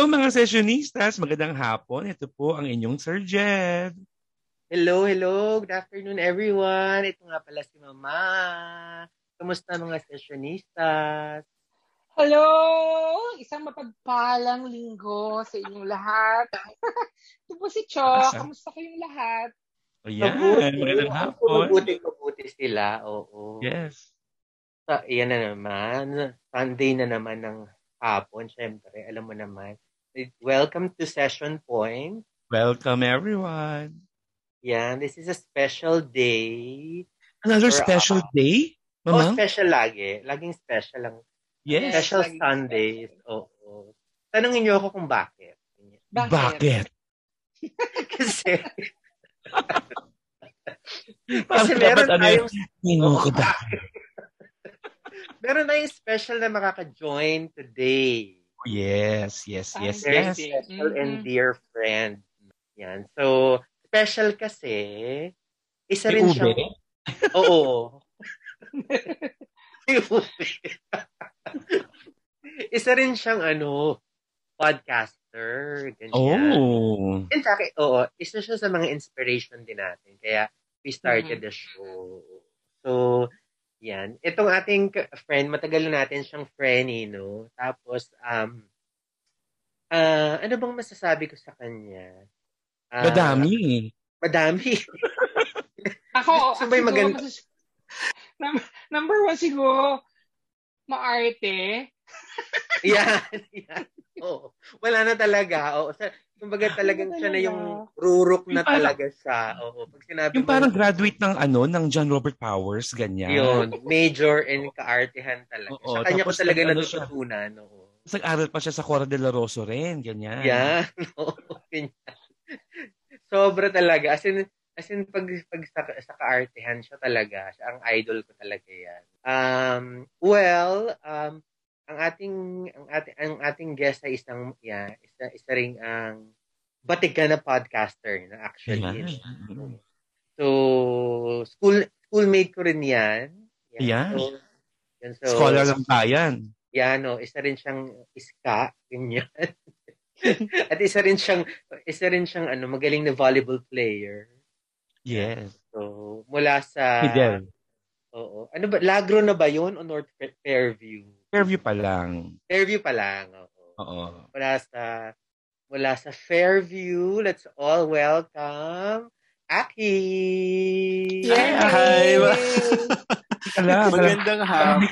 Hello mga sessionistas, magandang hapon. Ito po ang inyong Sir Jed. Hello, hello. Good afternoon everyone. Ito nga pala si Mama. Kumusta mga sessionistas? Hello! Isang mapagpalang linggo sa inyong lahat. Ito po si Cho. Kamusta kayong lahat? Ayan, mabuti. magandang hapon. Mabuti, mabuti sila. Oo. Yes. So, yan na naman. Sunday na naman ng hapon, syempre, alam mo naman. Welcome to Session Point. Welcome everyone. Yeah, this is a special day. Another special uh, day? Mama? Oh, special lagi. Laging special lang. Yes. Special Sundays. Oo. Oh, oh. Tanungin niyo ako kung bakit. Bakit? bakit? Kasi Kasi meron ano tayong... Ano, ko bakit? meron na yung special na makaka-join today. Yes, yes, yes, Very yes. special mm-hmm. and dear friend. Yan. So, special kasi, isa rin siyang... Oo. isa rin siyang ano, podcaster. Ganyan. Oh. In fact, oo, isa siya sa mga inspiration din natin. Kaya, we started mm-hmm. the show. So, yan. Itong ating friend, matagal na natin siyang friend, eh, no? Tapos, um, uh, ano bang masasabi ko sa kanya? Uh, madami. Madami. Ako, so, may maganda. Masas- number, number one siguro, maarte. yan, yan. Oo. Wala na talaga. Oo. Kumbaga talagang siya na yung rurok na talaga siya. Oo. Pag sinabi yung mo, parang graduate ng ano, ng John Robert Powers, ganyan. Yun. Major in kaartehan talaga. Oo, sa kanya ko talaga ano natututunan. Oo. Tapos nag-aral pa siya sa Cora de la Rosa rin, ganyan. Yan. Oo, ganyan. Sobra talaga. As in, as in pag, pag sa, sa kaartehan siya talaga. Siya ang idol ko talaga yan. Um, well, um, ang ating ang ating ang ating guest ay isang yeah, isa isa ring ang batigan na podcaster na actually. Yeah. So, school schoolmate ko rin 'yan. Yeah. So, yan, so, Scholar ng bayan. Yan, no, isa rin siyang iska, ganyan. At isa rin siyang isa rin siyang ano, magaling na volleyball player. Yes. So, mula sa Fidel. Oo. Ano ba, Lagro na ba 'yon o North Fairview? Fairview pa lang. Fairview pa lang, oo. Oo. Mula sa, mula sa Fairview, let's all welcome Aki! Yay! Hi! Magandang hapon.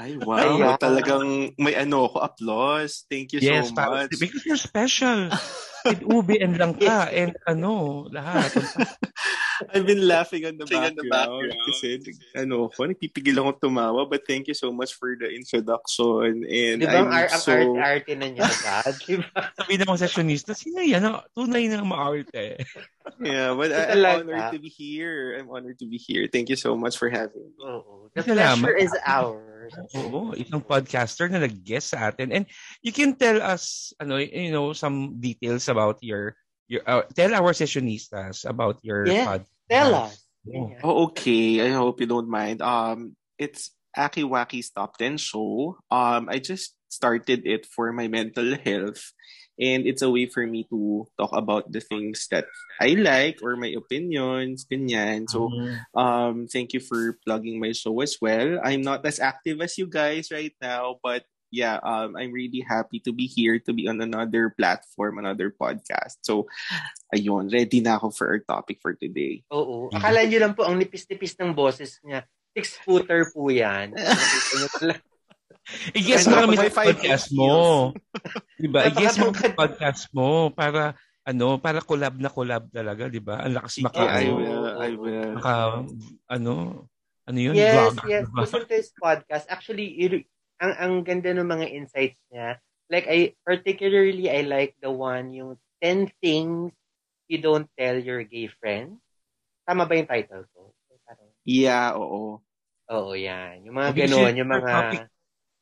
Ay, wow. Ay, Talagang may ano ako, applause. Thank you yes, so much. Because you're special. With Ubi and Langka and ano, lahat. I've been laughing on the background, on the background. kasi ano ko, nagpipigil ako tumawa. But thank you so much for the introduction. And diba, I'm ang so... arte-arte na niya agad? Diba? Sabi ng mga sessionista, sino yan? Tunay na maarte. yeah, but I, I'm honored to be here. I'm honored to be here. Thank you so much for having me. Oh, the pleasure is ours. Oo, isang podcaster na nag-guest sa atin. And you can tell us, ano, you know, some details about your your uh, tell our sessionistas about your yeah, podcast. Tell us. Oh, okay. I hope you don't mind. Um, it's Aki Waki's Top 10 show. Um, I just started it for my mental health. And it's a way for me to talk about the things that I like or my opinions, ganyan. So, mm-hmm. um, thank you for plugging my show as well. I'm not as active as you guys right now, but yeah, um, I'm really happy to be here to be on another platform, another podcast. So, ayun, ready na ako for our topic for today. Oo. Akala niyo lang po ang nipis-nipis ng boses niya. Six-footer po yan. I-guess mo kami sa podcast mo. diba? I-guess mo sa podcast mo para ano, para collab na collab talaga, di ba? Ang lakas maka, I will, I will. Maka, ano, ano yun? Yes, Vlogger, yes. Diba? Listen to his podcast. Actually, ang ang ganda ng mga insights niya. Like I particularly I like the one yung 10 things you don't tell your gay friend. Tama ba yung title ko? Yeah, oo. Oo, yan. Yung mga gano'n, yung mga... Topic,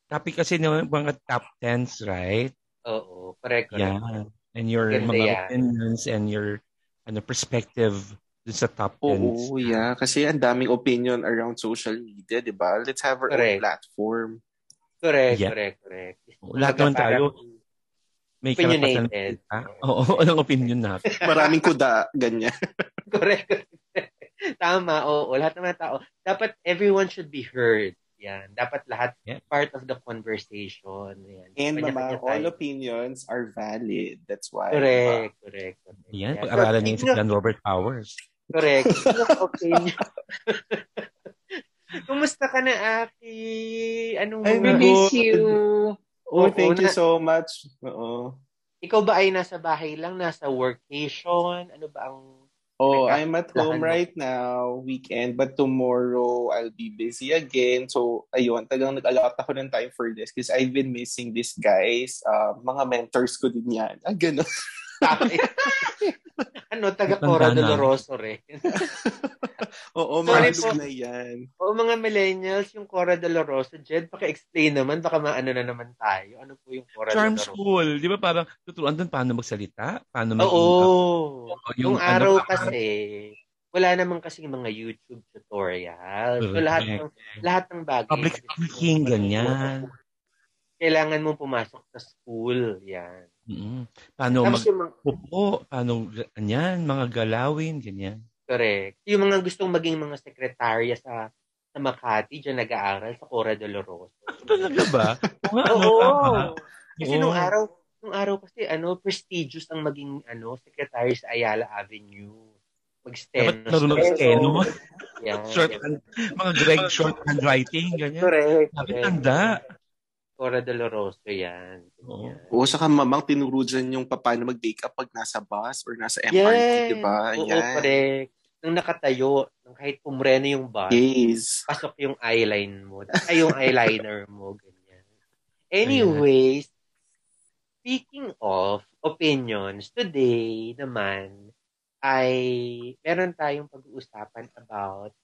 topic kasi ng mga top 10s, right? Oo, correct, correct. Yeah. And your Ganda mga yan. opinions and your ano perspective dun sa top 10s. Oo, yeah. Kasi ang daming opinion around social media, di ba? Let's have our correct. own platform. Correct, yeah. correct, correct. Lahat naman tayo may karapatan. Oo, anong opinion natin? Maraming kuda, ganyan. correct. Tama, oo. Lahat naman tao. Dapat everyone should be heard. Yan. Dapat lahat Yeah. part of the conversation. Yan. And mama, all tayo. opinions are valid. That's why. Correct, correct. correct. Yan, Yeah. pag-aralan niyo si John Robert Powers. Correct. Opinion. Kumusta ka na, Aki? Anong We mga... miss you. Oh, Oo, thank you na- so much. Oo. Ikaw ba ay nasa bahay lang? Nasa workation? Ano ba ang... Oh, I'm at home mo. right now, weekend, but tomorrow I'll be busy again. So, ayun, tagang nag-allot ako ng time for this because I've been missing these guys. Uh, mga mentors ko din yan. Ah, ganun. ano, taga Cora. Doloroso rin. Oo, Sorry mga po. na yan. o mga millennials, yung Cora Doloroso, Jed, paki-explain naman, baka maano na naman tayo. Ano po yung Cora Charm Doloroso? School. Di ba parang tuturuan doon paano magsalita? Paano mag Oo. yung Yung araw ano, kasi, wala naman kasi mga YouTube tutorial. So lahat ng lahat ng bagay Public speaking, ganyan. Kailangan mong pumasok sa school, yan. Mm-mm. Paano Tapos yung mga, magpupo? Paano ganyan? Mga galawin, ganyan. correct. Yung mga gustong maging mga sekretarya sa sa Makati, dyan nag-aaral sa Cora Doloroso. Talaga ba? Oo. Kasi Oo. nung araw, nung araw kasi ano, prestigious ang maging ano, secretary sa Ayala Avenue. Dapat Mag-steno. marunong steno. Yan. Short, hand- mga Greg short handwriting, ganyan. Correct. Dapat correct. tanda. Cora Doloroso yan. Oo. Yan. Oo, saka mamang tinuro dyan yung paano mag-make up pag nasa bus or nasa MRT, Yes. di ba? Oo, Yan. correct. Nung nakatayo, nung kahit pumreno yung bus, Yes. pasok yung eyeline mo. Ay, yung eyeliner mo. Ganyan. Anyways, speaking of opinions, today naman ay meron tayong pag-uusapan about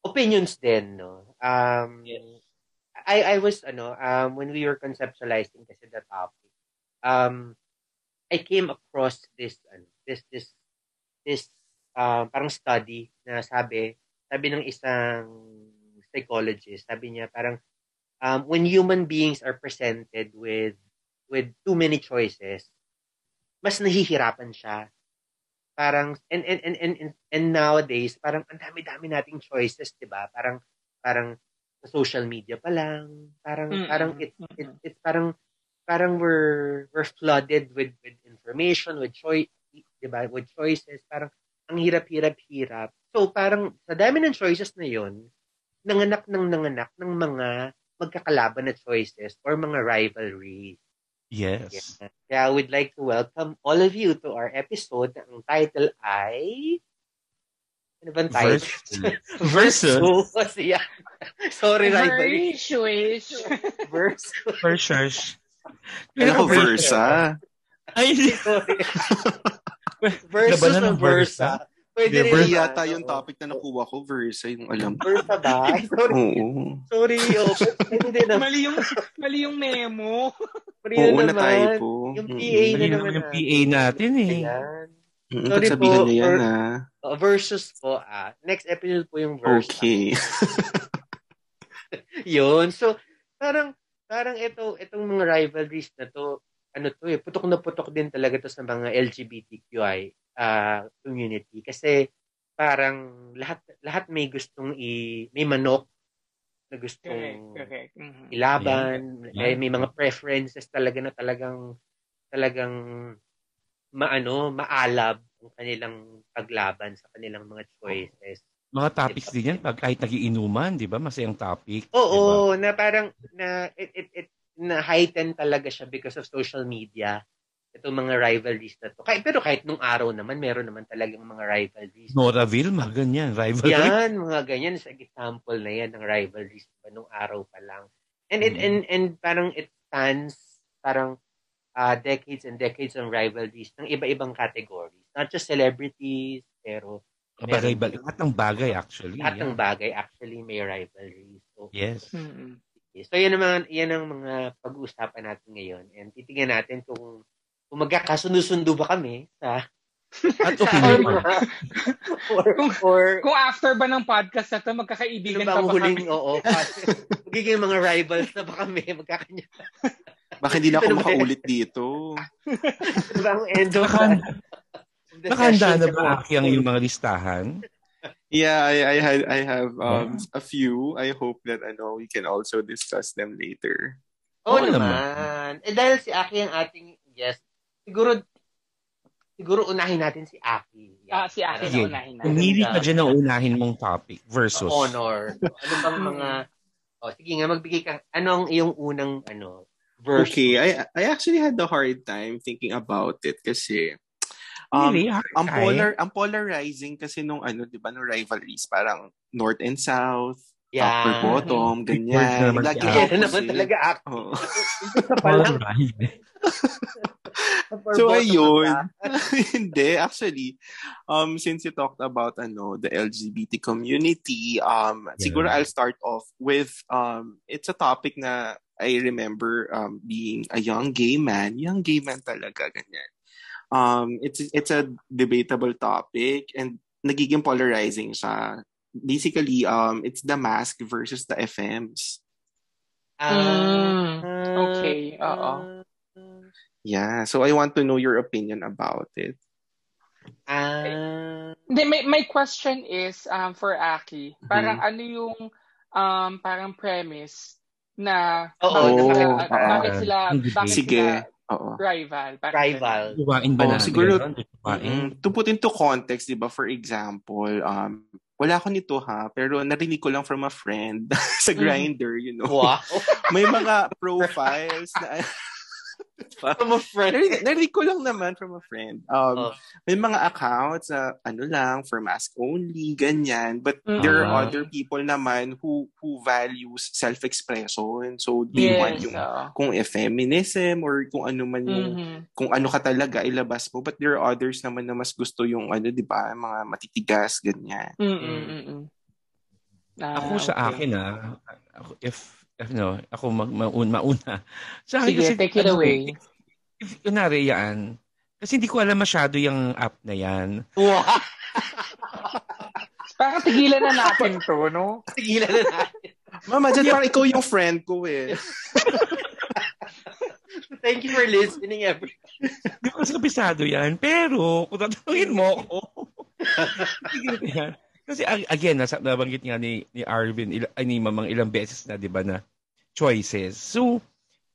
opinions din, no? Um, I, I was, ano, um, when we were conceptualizing kasi the topic, um, I came across this, ano, this, this, this, um, parang study na sabi, sabi ng isang psychologist, sabi niya parang, um, when human beings are presented with, with too many choices, mas nahihirapan siya. Parang, and, and, and, and, and, nowadays, parang ang dami-dami nating choices, di ba? Parang, parang, sa social media pa lang, parang, Mm-mm. parang, it, it, it's parang, parang we're, we're flooded with, with information, with choice, di ba? With choices, parang, ang hirap-hirap-hirap. So, parang, sa dami ng choices na yon nanganak ng nanganak ng mga magkakalaban na choices or mga rivalries. Yes. Yeah. Kaya I would like to welcome all of you to our episode na ang title ay... Ano bang title? Versus. Versus. Yeah. Sorry, rivalry. Very swish. Versus. Versus. Kaya ko versa. Ay. Sorry. Versus ng versa. Pwede rin yata yung topic na nakuha ko, versa yung alam. Versa ba? Sorry. Oo. Sorry. Oh, hindi naman. mali yung mali yung memo. Sorry Oo, na na tayo po. Yung. PA na Mali naman naman yung PA natin eh. Ayan. Mm, Sorry po, niya yan, for- ah. Oh, versus po, ah. Next episode po yung versus. Okay. Yun. So, parang, parang ito, itong mga rivalries na to, ano to eh, putok na putok din talaga to sa mga LGBTQI ah, community. Kasi, parang lahat lahat may gustong i may manok na Correct, gustong correct. Mhm. ilaban Yeah. eh, may mga preferences talaga na talagang talagang maano maalab ang kanilang paglaban sa kanilang mga choices Mga topics din yan pag kahit nagiinuman, di ba? Masayang topic. Oo, na parang na it, it, it na heighten talaga siya because of social media. Itong mga rivalries na to. Kahit, pero kahit nung araw naman, meron naman talagang mga rivalries. Noraville, mga ganyan. Rivalry. Yan, mga ganyan. Sa example na yan ng rivalries pa nung araw pa lang. And it Mm. and and parang it stands parang uh, decades and decades ng rivalries ng iba-ibang categories. Not just celebrities, pero Bagay, bagay. Lahat ng bagay actually. lahat ng yeah. bagay actually may rivalries. So, Yes. Mhm. So yan ang mga yan ang mga pag-uusapan natin ngayon and titingnan natin kung kung magkakasundo-sundo ba kami sa At opinion. mga or, or Kung after ba ng podcast na to, ano magkakaibigan ba pa ba huling kami? oo magiging mga rivals na ba kami magkakanya Baka hindi na ako makaulit dito. Diba ang end of Naka- the Nakahanda session na ba Aki ang yung mga listahan? Yeah, I I had I have um a few. I hope that I know we can also discuss them later. Oo Oo naman. Eh dahil si Aki ang ating guest, siguro siguro unahin natin si Aki. Ah, si Aki na unahin natin. Pumili ka dyan ng unahin mong topic versus. honor. Ano bang mga Oh, sige nga magbigay ka. Ano ang iyong unang ano verse? Okay, I I actually had a hard time thinking about it kasi um, Really? Hard ang polar ang polarizing kasi nung ano 'di ba nung rivalries parang north and south, upper Yeah. bottom, word na ganyan. Lagi Kaya Aki. naman talaga. Isa pa lang. Upper So bottom ayun. Hindi actually um since you talked about ano the LGBT community um siguro I'll start off with um it's a topic na I remember um being a young gay man, young gay man talaga ganyan. Um it's it's a debatable topic and nagiging polarizing siya. Basically um it's the mask versus the FMs. Mm, Ah, okay, oo. Yeah, so I want to know your opinion about it. Ah. Hindi, may, my question is um, for Aki. Parang ano yung um, parang premise na Oo, bakit, oo. bakit, bakit sila bakit Sige. sila Oo. rival? Bakit rival. Tuwain ba natin? siguro- yun? Tuwain. Mm, to put into context, di ba, for example, um, wala ako nito ha, pero narinig ko lang from a friend sa Mhm. grinder, you know. Wow. May mga profiles na From a friend. narinig, narinig ko lang naman from a friend. Um, Oh. May mga accounts na ano lang, for mask only, ganyan. But there Ah. are other people naman who who values self-expression. So they Yes, want yung oo. kung feminism or kung ano man yung Mhm. kung ano ka talaga ilabas mo but there are others naman na mas gusto yung ano 'di ba mga matitigas ganyan Mm, mm, mm, mm. Ah, Ako sa okay. akin ah, if no, ako mag, maun, mauna. Sa akin Sige, kasi, take it ano, away. If, if kunwari yan, kasi hindi ko alam masyado yung app na yan. Wow. Parang tigilan na natin to, no? Tigilan na natin. mama dyan parang ikaw yung friend ko eh Thank you for listening, everyone. Hindi ko kasi kabisado yan. Pero, kung tatanungin mo ako, yan. Kasi ag- again, nasa, nabanggit nga ni, ni Arvin, ila, ay, ni Mamang ilang beses na, di ba, na choices. So,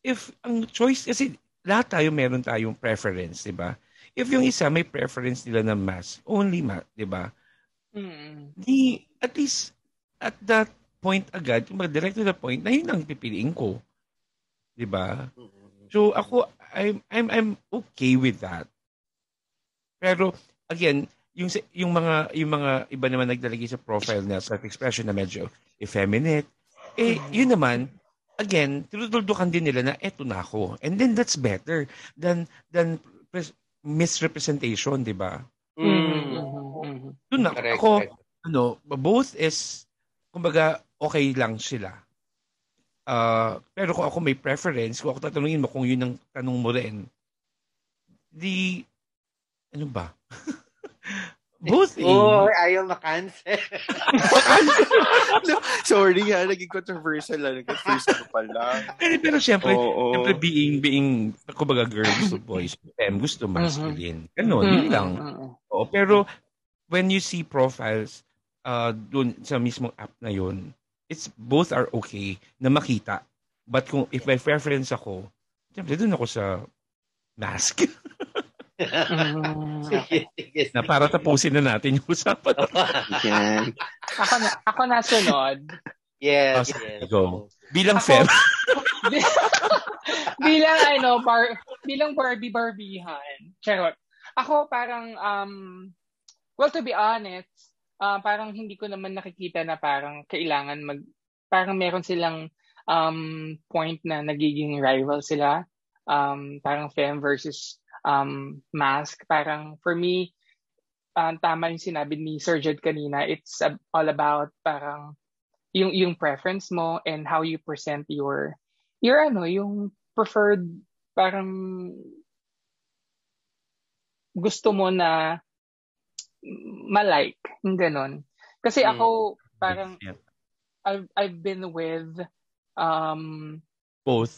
if ang choice, kasi lahat tayo meron tayong preference, di ba? If yung isa may preference nila na mask, only mask, di ba? Mm. Di, at least, at that point agad, direct to the point, na yun ang pipiliin ko. Di ba? So ako I'm I'm I'm okay with that. Pero again, yung yung mga yung mga iba naman naglalagay sa profile na self-expression na medyo effeminate, eh yun naman again, tinutuldukan din nila na eto na ako. And then that's better than than pres- misrepresentation, 'di ba? Mm, Mm. mm, mm. Doon na Correct, ako correct. ano, both is kumbaga okay lang sila. Ah, pero kung ako may preference, kung ako tatanungin mo kung yun ang tanong mo rin, di ano ba? both eh. Oh, ayaw makancel. sorry ha naging controversial lang nag-first ko pa lang pero, pero syempre, oo syempre being being kumbaga girl gusto boys, fem gusto masculine. Ganun, yun Mm, lang. mm. Oo, pero when you see profiles uh, dun sa mismong app na yun, it's both are okay na makita. But kung if may preference ako, siyempre dun ako sa mask Mm. na para tapusin na natin yung usapan. yan Ako na, ako na sunod. yes, sige, yes. go. Bilang Ako- fem. bilang ano, bar, bilang Barbie Barbihan. Charot. Ako parang um well to be honest, ah, parang hindi ko naman nakikita na parang kailangan mag parang meron silang um point na nagiging rival sila. Um parang fem versus um mask. Parang for me ah, tama yung sinabi ni Sir Jed kanina. It's ab- all about parang yung yung preference mo and how you present your your ano, yung preferred parang gusto mo na malike, yung ganon. Kasi Mm. ako parang Yeah. I've I've been with um Both.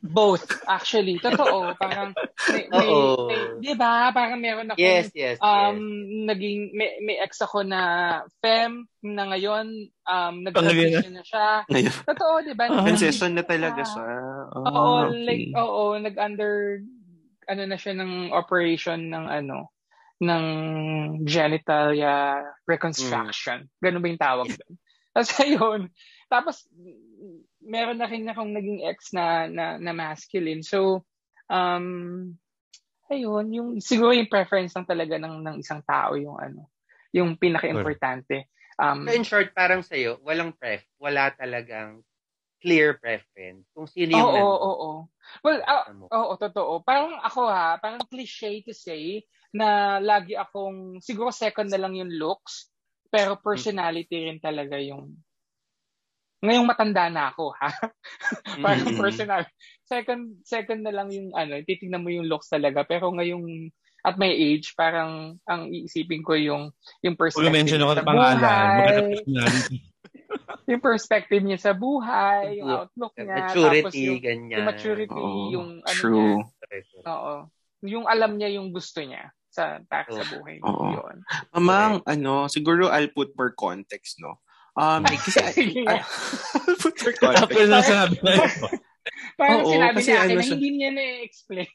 Both, actually. Totoo. Parang, may, may, Oo. may, di ba? Parang meron ako, Yes, yes, um, yes. naging, may, may ex ako na fem, na ngayon, um, nag-transition na siya. Ngayon, Totoo, di ba? Ah. Transition na talaga siya. Oh, Oo, okay. like, oo, nag-under, ano na siya ng operation ng ano, ng genitalia reconstruction. Ganun ba yung tawag doon? Tapos ayun, tapos meron na rin akong naging ex na, na, na masculine. So, um, ayun, yung, siguro yung preference lang talaga ng, ng isang tao yung ano, yung pinaka-importante. Um, So in short, parang sa'yo, walang pref, wala talagang clear preference. Kung sino yung Oo, oo, nandun oo. Well, ah, sa mo. Oo, totoo. Parang ako ha, parang cliche to say na lagi akong, siguro second na lang yung looks, pero personality rin talaga yung, ngayong matanda na ako ha. parang Mhm. personal. Second, second na lang yung ano, titignan mo yung looks talaga. Pero ngayong, at my age, parang ang iisipin ko yung, yung Kung perspective mention ako ng sa pangalan, yung perspective niya sa buhay, yung outlook niya, tapos Maturity, yung, ganyan. yung maturity, Oo, yung ano true. niya. Oo. Yung alam niya yung gusto niya sa para sa buhay niya. Oo. Yun. Mamang, ano, siguro I'll put per context, no? Um, kasi, per Tapos na sinabi na yun. Parang Oo, sinabi kasi niya akin ano na hindi niya na-explain.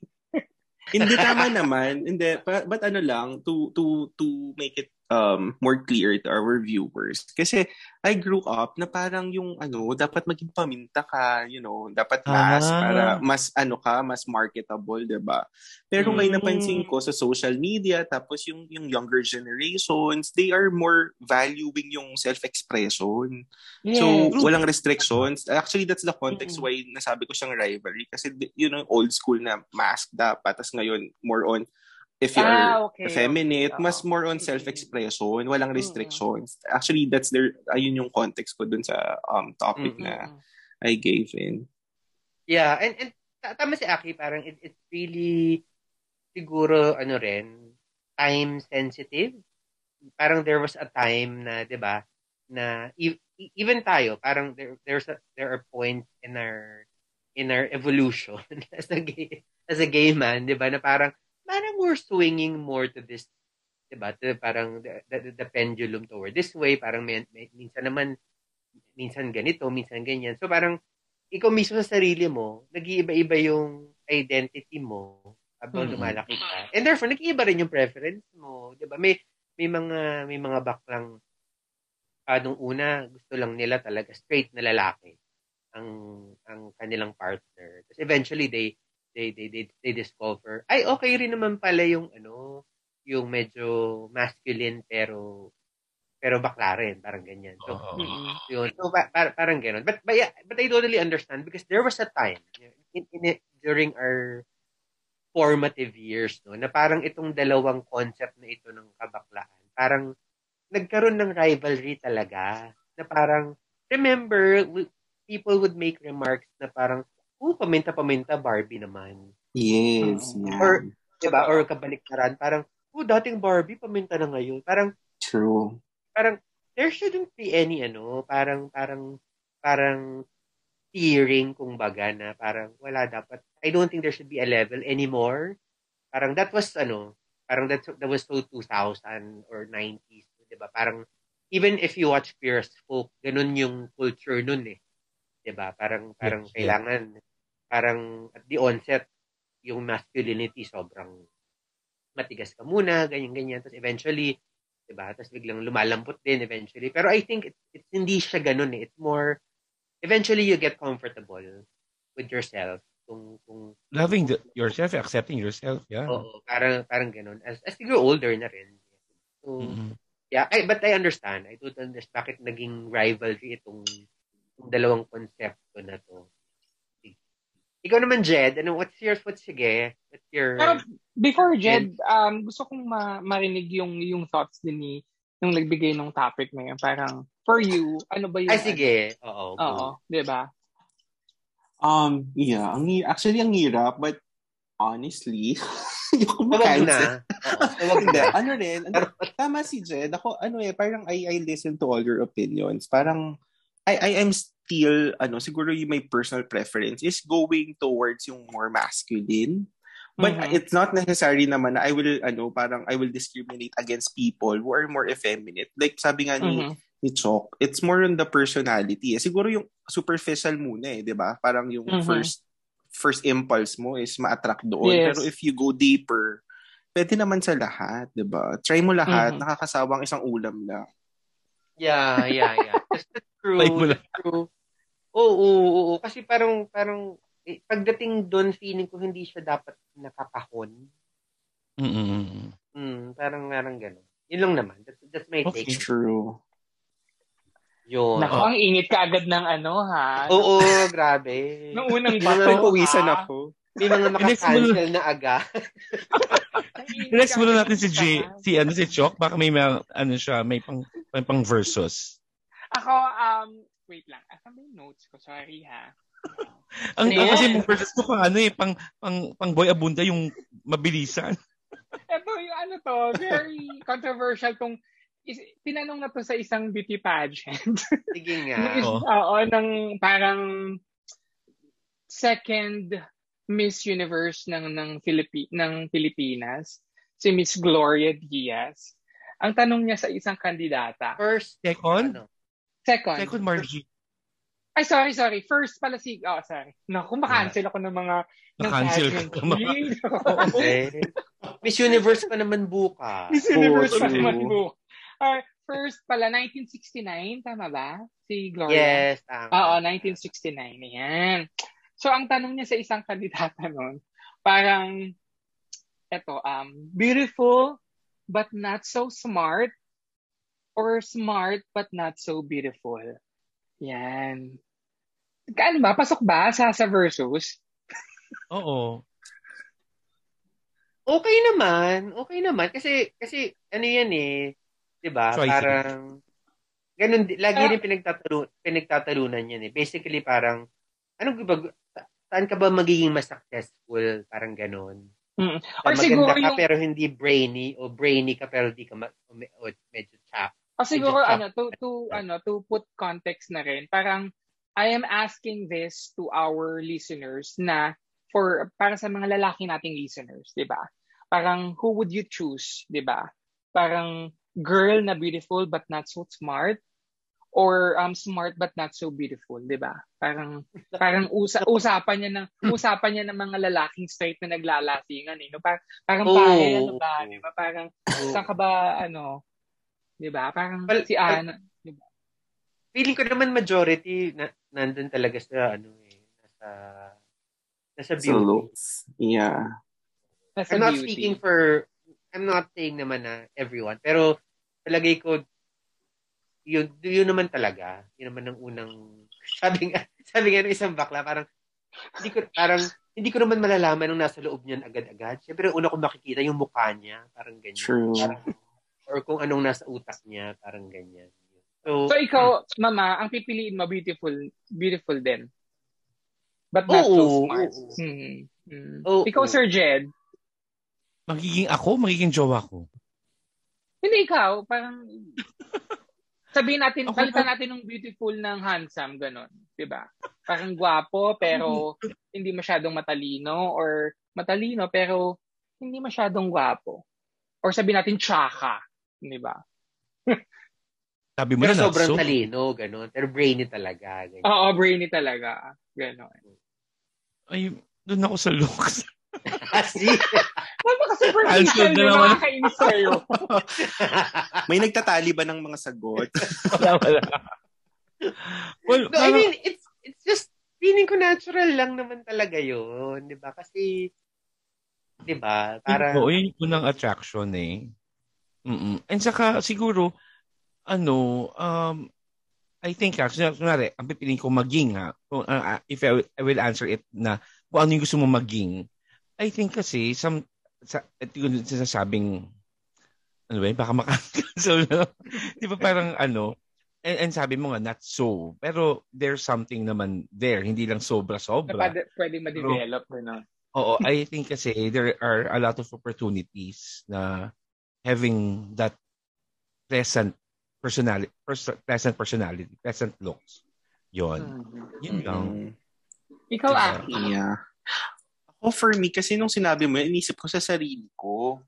hindi tama naman. Hindi, but, but ano lang, to, to, to make it um more clear to our viewers. Kasi I grew up na parang yung ano, dapat maging paminta ka, you know, dapat last Ah. para mas ano ka, mas marketable, 'di ba? Pero ngayon Mm. napansin ko sa social media tapos yung yung younger generations, they are more valuing yung self-expression. Yes. So, walang restrictions. Actually, that's the context Mm. why nasabi ko siyang rivalry. Kasi, you know, old school na mask dapat. Tapos ngayon, more on, if you Ah, are okay, effeminate, okay. mas more on Mm-mm. self-expression. Walang Mm-mm. restrictions. Actually, that's their, ayun yung context ko dun sa um topic Mm-mm. na. I gave in. Yeah, and, and ta- tama si Aki, parang it, it's really siguro ano rin, time sensitive. Parang there was a time na, 'di ba, na e- e- even tayo, parang there there's a, there are points in our in our evolution as a gay as a gay man, 'di ba, na parang parang we're swinging more to this 'di ba, to parang the, the, the pendulum toward this way, parang may, may- minsan naman minsan ganito, minsan ganyan. So parang ikaw mismo sa sarili mo, nag-iiba-iba yung identity mo habang Mm. lumalaki ka. And therefore, nag-iiba rin yung preference mo. Di ba? May, may mga, may mga baklang, ah, nung una, gusto lang nila talaga straight na lalaki ang ang kanilang partner. Tapos eventually they they they they, they discover ay okay rin naman pala yung ano yung medyo masculine pero pero bakla rin parang ganyan. So. Mm-mm. yun. So, pa- pa- parang ganun. But, but, yeah, but I totally understand because there was a time in, in it, during our formative years no, na parang itong dalawang concept na ito ng kabaklaan, parang nagkaroon ng rivalry talaga. Na parang, remember, people would make remarks na parang, oh, paminta-paminta, Barbie naman. Yes. Mm. Yeah. Or, diba? Or kabaliktaran, parang, oh, dating Barbie, paminta na ngayon. Parang, True. parang there shouldn't be any ano, parang parang parang tearing kung baga na parang wala dapat. I don't think there should be a level anymore. Parang that was ano, parang that that was so 2000 or 90s, 'di ba? Parang even if you watch Fierce Folk, ganun yung culture nun eh. 'Di ba? Parang parang Yes, yeah. Parang at the onset yung masculinity sobrang matigas ka muna, ganyan-ganyan. Tapos eventually, diba? Tapos biglang lumalampot din eventually. Pero I think it, it's hindi siya ganun eh. It's more, eventually you get comfortable with yourself. Kung, kung, Loving the, yourself, accepting yourself, yeah. oo, parang, parang ganun. As, as you grow older na rin. So, Mhm. yeah, I, but I understand. I totally understand bakit naging rivalry itong, itong dalawang konsepto na to. Ikaw naman, Jed, ano, what's your, what's sige, what's your, Pero before Jed, um, gusto kong ma- marinig yung yung thoughts din ni yung nagbigay ng topic na yun. Parang, for you, ano ba yung... ay sige, oo. Ano? Oo, di ba? Um, yeah. Ang, actually, ang hirap, but honestly, yung Huwag na. Huwag na. ano rin, ano, tama si Jed. Ako, ano eh, parang I, I listen to all your opinions. Parang, I, I am feel, ano, siguro yung my personal preference is going towards yung more masculine. But Mhm. it's not necessary naman na I will, ano, parang I will discriminate against people who are more effeminate. Like sabi nga ni, Mhm. ni Chok, it's more on the personality. Eh. Siguro yung superficial muna eh, di ba? Parang yung Mhm. first first impulse mo is ma-attract doon. Yes. Pero if you go deeper, pwede naman sa lahat, di ba? Try mo lahat, Mhm. nakakasawang isang ulam lang. Yeah, yeah, yeah. That's, true. Like true. Oo, oo, oo. Kasi parang, parang, eh, pagdating doon, feeling ko hindi siya dapat nakakahon. Mm-mm. Hmm, parang, parang gano'n. Yun lang naman. That's, that's my take. True. Yun. Nako, ang init ka agad ng ano, ha? Oo, grabe. Nung unang bato, naman Pawisan ha? ako. May mga makacancel na aga. Next ka muna natin si ng J, si ano si Chok, baka may mga, ano siya, may pang may pang versus. Ako, um, wait lang. Asa may notes ko? Sorry, ha? Ang ang kasi yung versus ko pang ano eh, pang pang pang boy abunda yung mabilisan. Ito yung ano to, very controversial tong is, tinanong na to sa isang beauty pageant. Sige nga. Oo. Oo, ng parang second Miss Universe ng ng Philippi ng Pilipinas, si Miss Gloria Diaz. Ang tanong niya sa isang kandidata. First, Second, ano, Second. second Margie. Ay, sorry, sorry. First pala si... Oh, sorry. Naku, makancel ako ng mga... ng Na-cancel ka. eh, Miss Universe pa naman bukas. Miss Universe pa naman po. Ah, first pala, 1969, tama ba? Si Gloria? Yes, tama. Oo, 1969. Ayan. So, ang tanong niya sa isang kandidata nun, parang, eto, um, beautiful but not so smart or smart but not so beautiful. Yan. Kaano ba? Pasok ba sa, sa versus? Oo. Okay naman. Okay naman. Kasi, kasi, ano yan eh. 'Di ba Choices. Parang, ganun, lagi Ah. rin pinagtatalu, pinagtatalunan yan eh. Basically, parang, ano ba, sa- saan ka ba magiging mas successful? Parang ganun. Mm. Or maganda siguro ka yung, pero hindi brainy o brainy ka pero di ka ma- o medyo chap. O siguro, Medyo ano, to, to, ano, to put context na rin, parang, I am asking this to our listeners na for para sa mga lalaki nating listeners, 'di ba? Parang who would you choose, 'di ba? Parang girl na beautiful but not so smart or um smart but not so beautiful, 'di ba? Parang parang usa, usapan niya ng usapan niya ng mga lalaking straight na naglalasingan eh, no? Parang parang Oo. pare, ano ba. 'di ba? Parang So, saan ka ba ano, 'di ba? Parang Well, si Ana, feeling ko naman majority na, nandun talaga sa ano eh, nasa nasa So beauty. looks. Yeah. nasa I'm not beauty. speaking for I'm not saying naman na everyone, pero palagay ko yun, yun naman talaga. Yun naman ang unang sabi nga sabi nga ng isang bakla parang hindi ko parang hindi ko naman malalaman nung nasa loob niyan agad-agad. Siyempre, una ko makikita yung mukha niya, parang ganyan. True. Parang, or kung anong nasa utak niya, parang ganyan. So, So ikaw, mama, ang pipiliin mo beautiful, beautiful din. But not so Oo, smart. oo. Hmm. Hmm. Oo. ikaw, Sir Jed, Magiging ako, magiging jowa ko. hindi ikaw, parang sabihin natin, Ako palitan natin ng beautiful ng handsome, ganun. 'di ba? Parang gwapo, pero hindi masyadong matalino, or matalino, pero hindi masyadong gwapo. Or sabihin natin tsaka, di ba? Sabi mo pero na, sobrang so. talino, ganun. Pero brainy talaga. Ganyan. Oo, brainy talaga. Ganon. Ay, doon ako sa looks. Kasi, Ano ba kasi Cancel superficial na naman. sa'yo? May nagtatali ba ng mga sagot? wala, wala. Well, no, I parang- mean, it's, it's just, feeling ko natural lang naman talaga yun. Di ba? Kasi, di ba? Para, Oo, yun yung unang attraction eh. Mm-mm. And saka siguro, ano, um, I think ha, kunwari, kunwari, ang pipiliin ko maging ha, kung, uh, if I, will- I will answer it na kung ano yung gusto mo maging, I think kasi, some, sa, ito yung sinasabing, ano ba yun, baka makancel na. Di ba parang ano, and, and sabi mo nga, not so. Pero there's something naman there, hindi lang sobra-sobra. pwede, pwedeng ma-develop. Gano'n. Oo, I think kasi there are a lot of opportunities na having that pleasant personality, pers- pleasant personality, pleasant looks. Yun. Mm. Yun lang. Mm. Ikaw, Diba? Aki. Yeah. Ako for me, kasi nung sinabi mo, inisip ko sa sarili ko.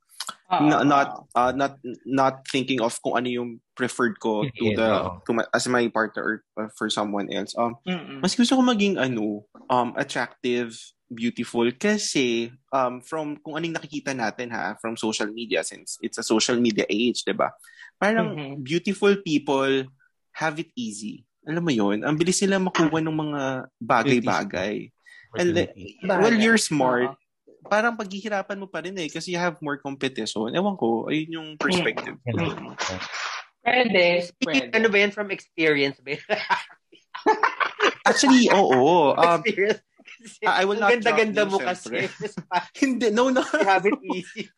N- not uh, not not thinking of kung ano yung preferred ko to Yeah, the to my, as my partner or uh, for someone else. Um Mm-mm. mas gusto ko maging ano, um attractive, beautiful kasi um from kung anong nakikita natin ha from social media since it's a social media age, 'di ba? Parang Mhm. beautiful people have it easy. Alam mo 'yon, ang bilis nila makuha ng mga bagay-bagay. And the- well, you're smart. Parang paghihirapan mo pa rin eh kasi you have more competition. Ewan ko, ayun yung perspective. Mm. Pwede. Speaking, Pwede. ano ba yan from experience ba? Actually, oo. Um, experience. Kasi, I will not ganda-ganda mo names, kasi. hindi, no, no. You have it easy.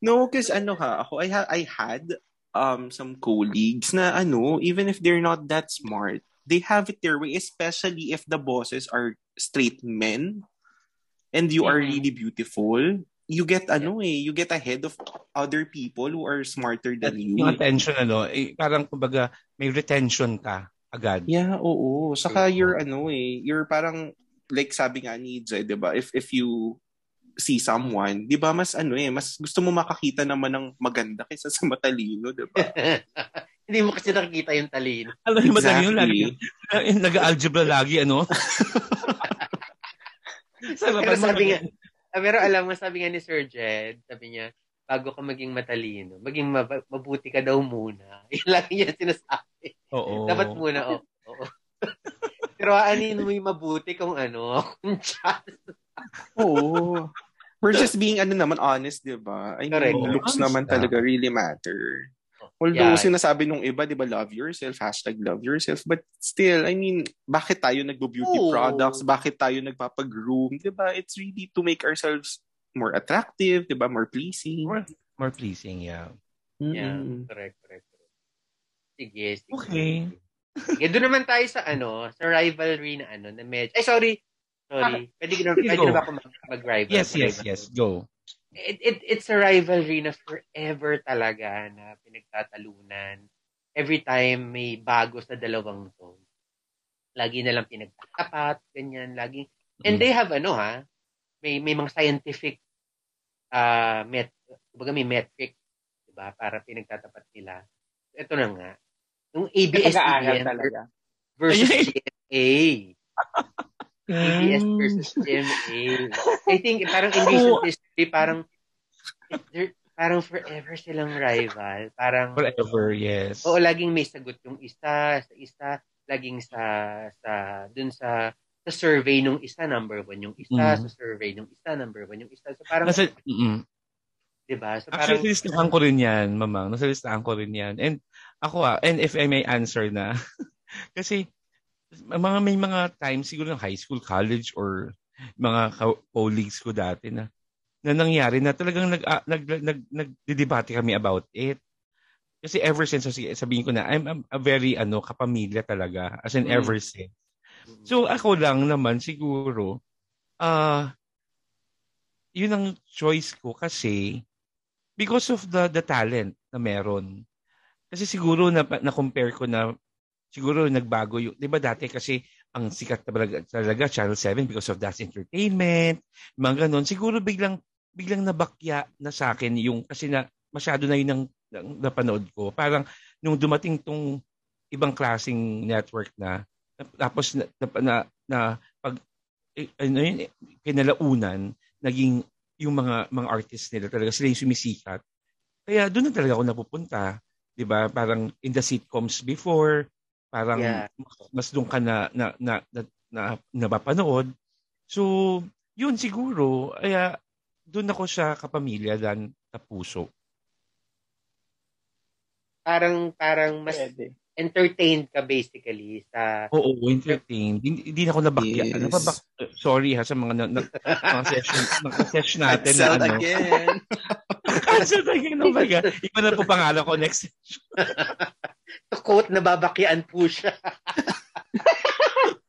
No, because ano ha, ako, I, ha- I had um some colleagues na ano, even if they're not that smart, they have it their way, especially if the bosses are straight men and you are Mhm. really beautiful. You get ano eh, you get ahead of other people who are smarter than you. Yung attention, ano, eh, parang kumbaga may retention ka agad. Yeah, oo. Saka Oo. you're ano eh, you're parang like sabi nga ni Jay, 'di ba? If if you see someone, 'di ba mas ano eh, mas gusto mo makakita naman ng maganda kaysa sa matalino, 'di ba? Hindi mo kasi nakikita yung talino. Alam mo, exactly. yun, lagi, nag-algebra lagi, ano? Sarap Pero sabi nga, pero alam mo, sabi nga ni Sir Jed, sabi niya, bago ka maging matalino, maging mab- mabuti ka daw muna. Yun lagi niya sinasabi. Oo. Dapat muna, oo. oo. Pero anin mo yung mabuti kung ano, kung chance. Oo. We're just being ano naman honest, 'di ba? I mean, Correct. looks Honest naman na. talaga really matter. Although Yeah. sinasabi nung iba, 'di ba, love yourself, hashtag love yourself, but still, I mean, bakit tayo nagbo-beauty Oo. products? Bakit tayo nagpapag-groom, 'di ba? It's really to make ourselves more attractive, 'di ba? More pleasing. More, more pleasing, yeah. Yeah, Mm-mm. correct, correct. correct. Sige, sige. Okay. Sige, doon naman tayo sa ano, sa rivalry na ano, na medyo, ay sorry, sorry. Pwede, na, pwede go. na ba ako mag- mag-rival? Yes, yes, yes. Go. It, it, it's a rivalry na forever talaga na pinagtatalunan. Every time may bago sa dalawang to. Lagi na lang pinagtatapat, ganyan, lagi. And Mm. they have ano ha, may may mga scientific uh, met, kumbaga may metric, 'di ba, para pinagtatapat nila. Ito na nga. Yung ABS-CBN talaga. versus. GMA. ABS versus GMA. I think parang in recent history, parang parang forever silang rival. Parang Forever, yes. Oo, laging may sagot yung isa, sa isa, laging sa sa dun sa sa survey nung isa number one yung isa, Mhm. sa survey nung isa number one yung isa. So parang, Nasa, mm 'di ba? So Actually, parang listahan ko rin yan, mamang. Nasa listahan ko rin yan. And ako ah, and if I may answer na, kasi mga may mga times siguro ng high school, college, or mga colleagues ko dati na na nangyari na talagang nag, ah, nag, nag, nagdidebate kami about it. Kasi ever since, sabihin ko na, I'm, I'm a very ano, kapamilya talaga. As in, Mm. ever since. So, ako lang naman siguro, ah yun ang choice ko kasi because of the the talent na meron. Kasi siguro na na compare ko na siguro nagbago yung 'di ba dati kasi ang sikat talaga, talaga Channel 7 because of That's Entertainment, mga ganun. Siguro biglang biglang nabakya na sa akin yung kasi na masyado na yun ang, ang napanood ko. Parang nung dumating tong ibang klasing network na tapos na, na, na, na pag eh, ano yun, eh, kinalaunan naging yung mga mga artists nila talaga sila yung sumisikat. Kaya doon na talaga ako napupunta, 'di ba? Parang in the sitcoms before, parang Yeah. mas doon ka na na na, na, na napapanood. So, yun siguro, kaya doon ako sa kapamilya dan kapuso. parang parang mas Pwede. entertained ka basically sa Oo, entertained. Hindi, hindi na ako nabakya. Yes. Nababak- sorry ha sa mga na, na, mga session, mga session natin na ano. again. Cancelled again. Oh my God. Iba na po pangalan ko next to quote na babakyaan po siya.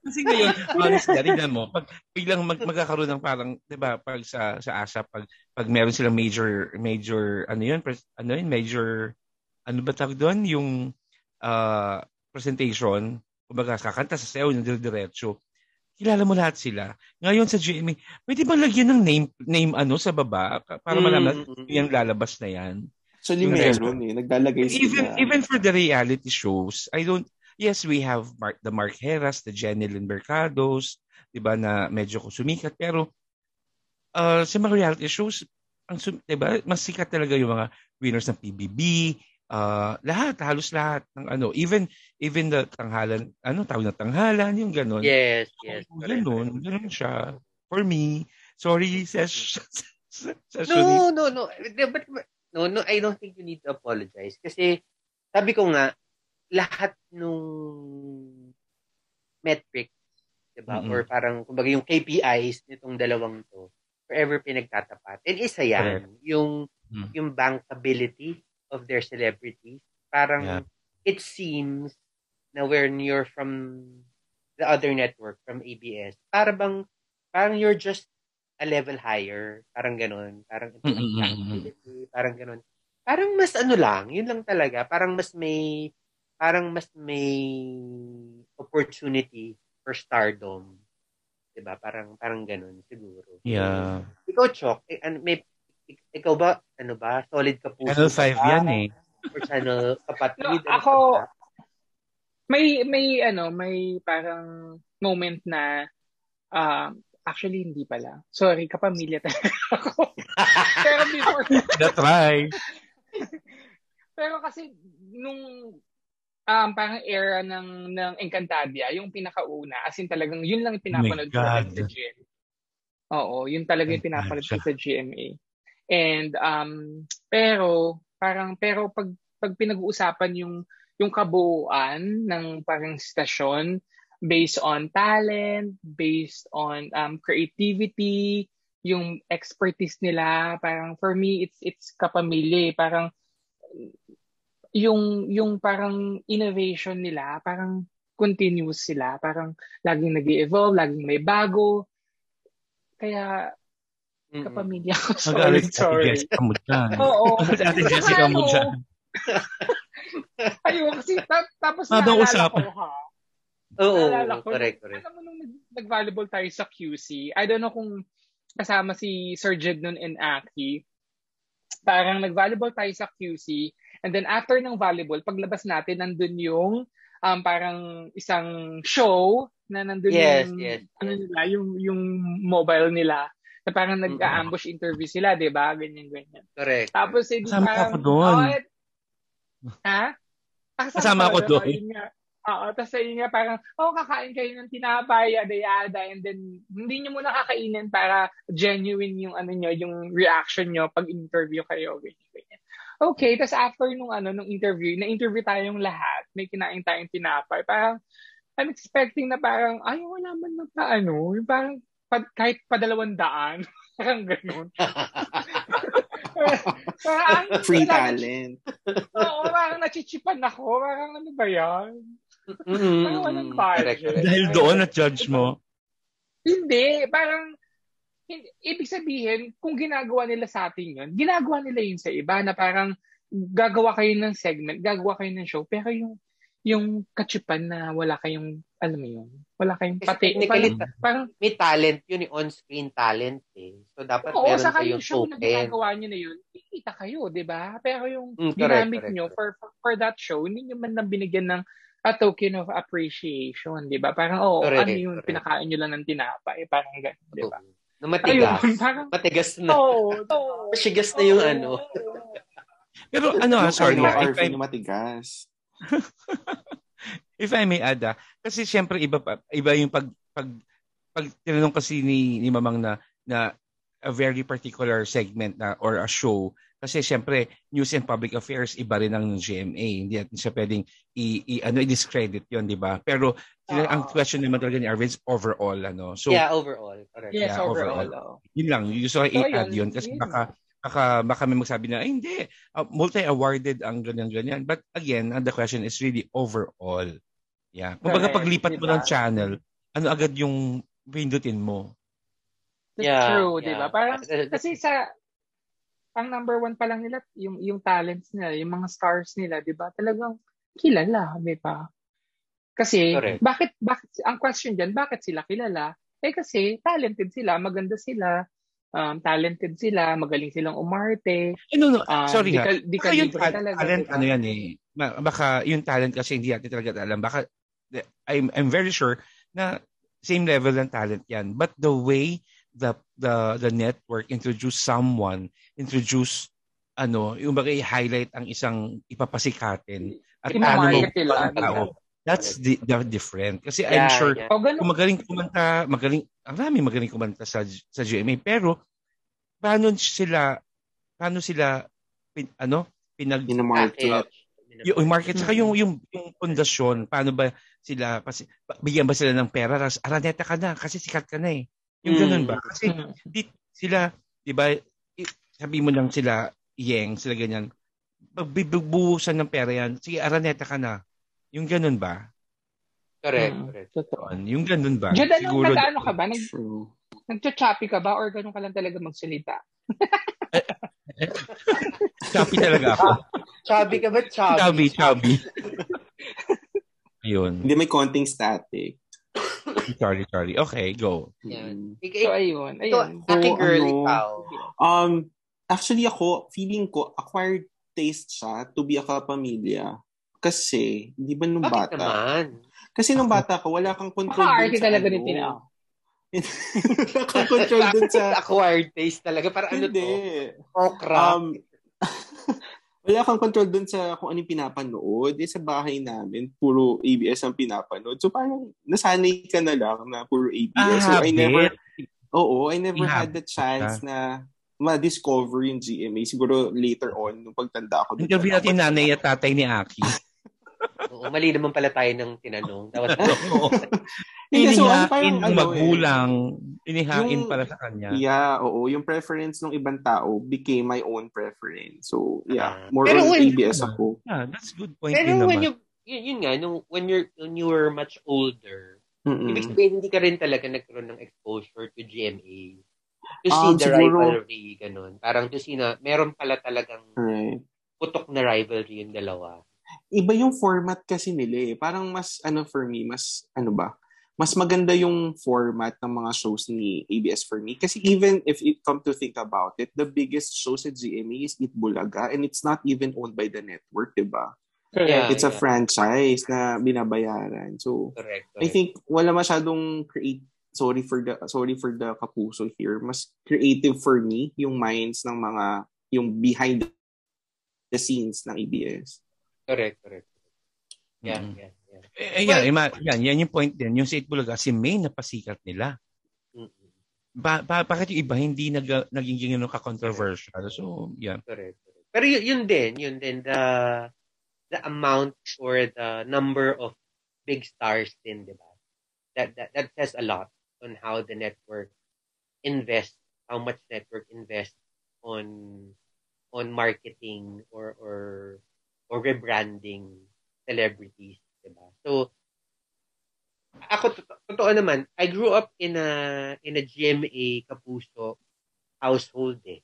Kasi ngayon, honestly, tignan mo, pag biglang mag, magkakaroon ng parang, 'di ba, pag sa sa ASA pag pag meron silang major major ano 'yun, pres, ano 'yun, major ano ba tawag doon, yung uh, presentation kumbaga kakanta sa sayaw ng diretso. Kilala mo lahat sila. Ngayon sa GMA, pwede bang lagyan ng name name ano sa baba para malaman mm. yung lalabas na yan? Actually, meron eh. Naglalagay sila. Even, even for the reality shows, I don't, yes, we have Mark, the Mark Heras, the Jenny Lynn Mercados, di ba, na medyo sumikat. Pero uh, sa mga reality shows, ang, di ba, mas sikat talaga yung mga winners ng PBB, uh, lahat, halos lahat ng ano, even even the tanghalan, ano tawag na tanghalan, yung ganun. Yes, yes. So, ganun, ganun siya. For me, sorry, ses, No, no, no. But, no, no, I don't think you need to apologize. Kasi, sabi ko nga, lahat nung metrics, diba? Mm-hmm. Or parang, kumbaga yung KPIs nitong dalawang to, forever pinagtatapat. And isa yan, Correct. yung, mm-hmm. yung bankability of their celebrities. Parang yeah. it seems na when you're from the other network, from ABS, para bang, parang you're just a level higher. Parang ganun. Parang mm-hmm. parang ganun. Parang mas ano lang, yun lang talaga. Parang mas may, parang mas may opportunity for stardom. Diba? Parang, parang ganun siguro. Yeah. Ikaw, Chok, eh, ano, may ikaw ba, ano ba, solid ka po? Channel 5 yan eh. Or channel kapatid? No, ano ako, may, may, ano, may parang moment na, uh, actually, hindi pala. Sorry, kapamilya talaga ako. Pero before... Na-try. Pero kasi, nung um, parang era ng ng Encantadia, yung pinakauna, as in talagang yun lang yung oh pinapanood ko sa GMA. Oo, yun talaga yung pinapanood ko sa GMA. And um pero parang pero pag pag pinag-uusapan yung yung kabuuan ng parang stasyon based on talent, based on um creativity, yung expertise nila, parang for me it's it's kapamilya, eh. parang yung yung parang innovation nila, parang continuous sila, parang laging nag-evolve, laging may bago. Kaya kapamilya ko. Sorry, sorry. Jessica mo dyan. Oo. Ate Jessica mo dyan. Ayun, kasi ta- tapos ah, naalala ko ha. Oo, ko, correct, correct. Alam mo nung nag-volleyball tayo sa QC, I don't know kung kasama si Sir Jed nun and Aki, parang nag-volleyball tayo sa QC, and then after ng volleyball, paglabas natin, nandun yung um, parang isang show na nandun yes, yung, yes, ano nila, yung, yung mobile nila na parang nag-ambush interview sila, di ba? Ganyan, ganyan. Correct. Tapos, eh, Kasama parang, ako doon. Oh, et, ha? Kasama, Kasama ako doon. Oo, tapos ayun nga parang, oh, kakain kayo ng tinapay, yada yada, and then hindi nyo muna kakainin para genuine yung ano nyo, yung reaction nyo pag interview kayo, ganyan, ganyan. Okay, tapos after nung ano, nung interview, na-interview tayong lahat, may kinain tayong tinapay, parang, I'm expecting na parang, ay, wala man na pa, ano, yung parang pa, kahit padalawang daan. Parang ganun. parang, Free talent. Oo, parang nachichipan ako. Parang ano ba yan? Mm-hmm. Parang walang budget. Dahil doon na-judge mo? Hindi. Parang, hindi, ibig sabihin, kung ginagawa nila sa atin yun, ginagawa nila yun sa iba na parang gagawa kayo ng segment, gagawa kayo ng show, pero yung yung kachipan na wala kayong, alam mo yun, wala kayong pati. Parang, parang, may talent yun, yung on-screen talent eh. So, dapat oo, meron saka kayong yung show token. na ginagawa nyo na yun, kikita kayo, di ba? Pero yung mm, ginamit correct, nyo correct. For, for that show, hindi nyo man lang binigyan ng a token of appreciation, di ba? Parang, oh, correct, ano yung correct. pinakain nyo lang ng tinapay, parang gano'n, di ba? Na matigas. Ayun, parang, matigas na. Oo. Oh, oh, Matigas na yung oh, ano. Pero ano, sorry. Ano, Arvin, matigas. If I may add, ah, kasi siyempre iba pa, iba yung pag pag pag tinanong kasi ni, ni Mamang na na a very particular segment na or a show. Kasi siyempre news and public affairs iba rin ang GMA hindi natin siya pwedeng i, i ano i-discredit yon di ba? Pero uh, ang question naman talaga ni Arvin is overall ano? So yeah overall. Correct. Yes yeah, overall, overall. yun lang. Gusto ko so, i-add yun. kasi baka baka, baka may magsabi na, ay, hindi, uh, multi-awarded ang ganyan-ganyan. But again, the question is really overall. Yeah. Kung baga paglipat mo ng channel, ano agad yung pindutin mo? That's yeah, true, yeah. di ba? Parang, kasi sa, ang number one pa lang nila, yung, yung talents nila, yung mga stars nila, di ba? Talagang kilala, di ba? Kasi, Correct. bakit, bakit, ang question dyan, bakit sila kilala? Eh kasi, talented sila, maganda sila, um, talented sila, magaling silang umarte. Eh, no, no, Um, sorry di ha. ka- di ka Baka yung libre ta- talaga, talent, diba? ano yan eh. Baka yung talent kasi hindi natin talaga alam. Baka, I'm, I'm very sure na same level ng talent yan. But the way the the the network introduce someone, introduce ano, yung bagay highlight ang isang ipapasikatin at ano, ang tao. That's di, the different. Kasi I'm Yeah, sure yeah. O, ganun. kung magaling kumanta, magaling, ang dami magaling kumanta sa sa GMA, pero paano sila paano sila pin, ano pinag In the market. yung market saka yung yung yung pundasyon paano ba sila kasi bigyan ba sila ng pera tapos araneta ka na kasi sikat ka na eh yung Mm. ganun ba kasi Mm. di, sila di ba sabi mo lang sila yeng sila ganyan pagbibuhusan ng pera yan sige araneta ka na yung ganun ba Correct, Mm. correct. Totoo. yung ganun ba Jud, ano, siguro nag-ano ka ba? Nag, True. nagcha-choppy ka ba? Or ganun ka lang talaga magsalita? choppy talaga ako Chubby ka ba? Chubby. chubby chubby ayun Hindi may konting static. sorry sorry okay go Yan. Mm. So, ayun. Ayun. Aki So, girl, ano, ikaw. Um, actually ako, feeling ko, acquired taste siya to be a kapamilya. Kasi, di ba nung Bakit bata? naman? Kasi nung bata ka, wala kang control Maka-arte dun sa talaga ano. ni Tina. wala kang control dun sa... Acquired taste talaga. Para ano Hindi. to? Okra. Um, wala kang control dun sa kung anong pinapanood. Eh, sa bahay namin, puro ABS ang pinapanood. So, parang nasanay ka na lang na puro ABS. so, I never, oo, I never May had the chance na ma-discover yung GMA. Siguro later on, nung pagtanda ko. interview natin nanay at tatay ni Aki Oo, mali naman pala tayo ng tinanong. Was Hindi, so, ano, parang ano eh. magulang inihain Yung- para sa kanya Yeah, oo. Yung preference ng ibang tao became my own preference. So, yeah. Ah. More Pero on when- ABS ako. yeah that's good point Pero din when naman you, yun, yun nga, nung, when, you're, when you were much older, Mm-mm. ibig sabihin, hindi ka rin talaga nagkaroon ng exposure to GMA. To see Um, the siguro- rivalry, ganun. Parang to see na meron pala talagang Right. putok na rivalry yung dalawa. Iba yung format kasi nila eh. Parang mas, ano for me, mas, ano ba, mas maganda yung format ng mga shows ni ABS for me. Kasi even if it come to think about it, the biggest shows at GMA is Eat Bulaga and it's not even owned by the network, di ba? Yeah. It's a franchise na binabayaran. So, Correct. I correct. think wala masyadong create sorry for the sorry for the kapuso here. Mas creative for me yung minds ng mga yung behind the scenes ng ABS. Correct, correct. Yeah, Mm-mm. yeah, yeah. eh, eh, yan, ima- yan, yan yung point din. Yung sa Itbulaga, si May napasikat nila. Mm-mm. Ba, ba, bakit yung iba hindi nag, naging ganun ka-controversial? So, yeah. Correct. correct. Pero yun, yun din, yun din, the, the amount or the number of big stars din, di ba? That, that, that says a lot on how the network invests, how much network invests on on marketing or or or rebranding celebrities, di ba? So, ako, to- totoo naman, I grew up in a in a GMA Kapuso household eh.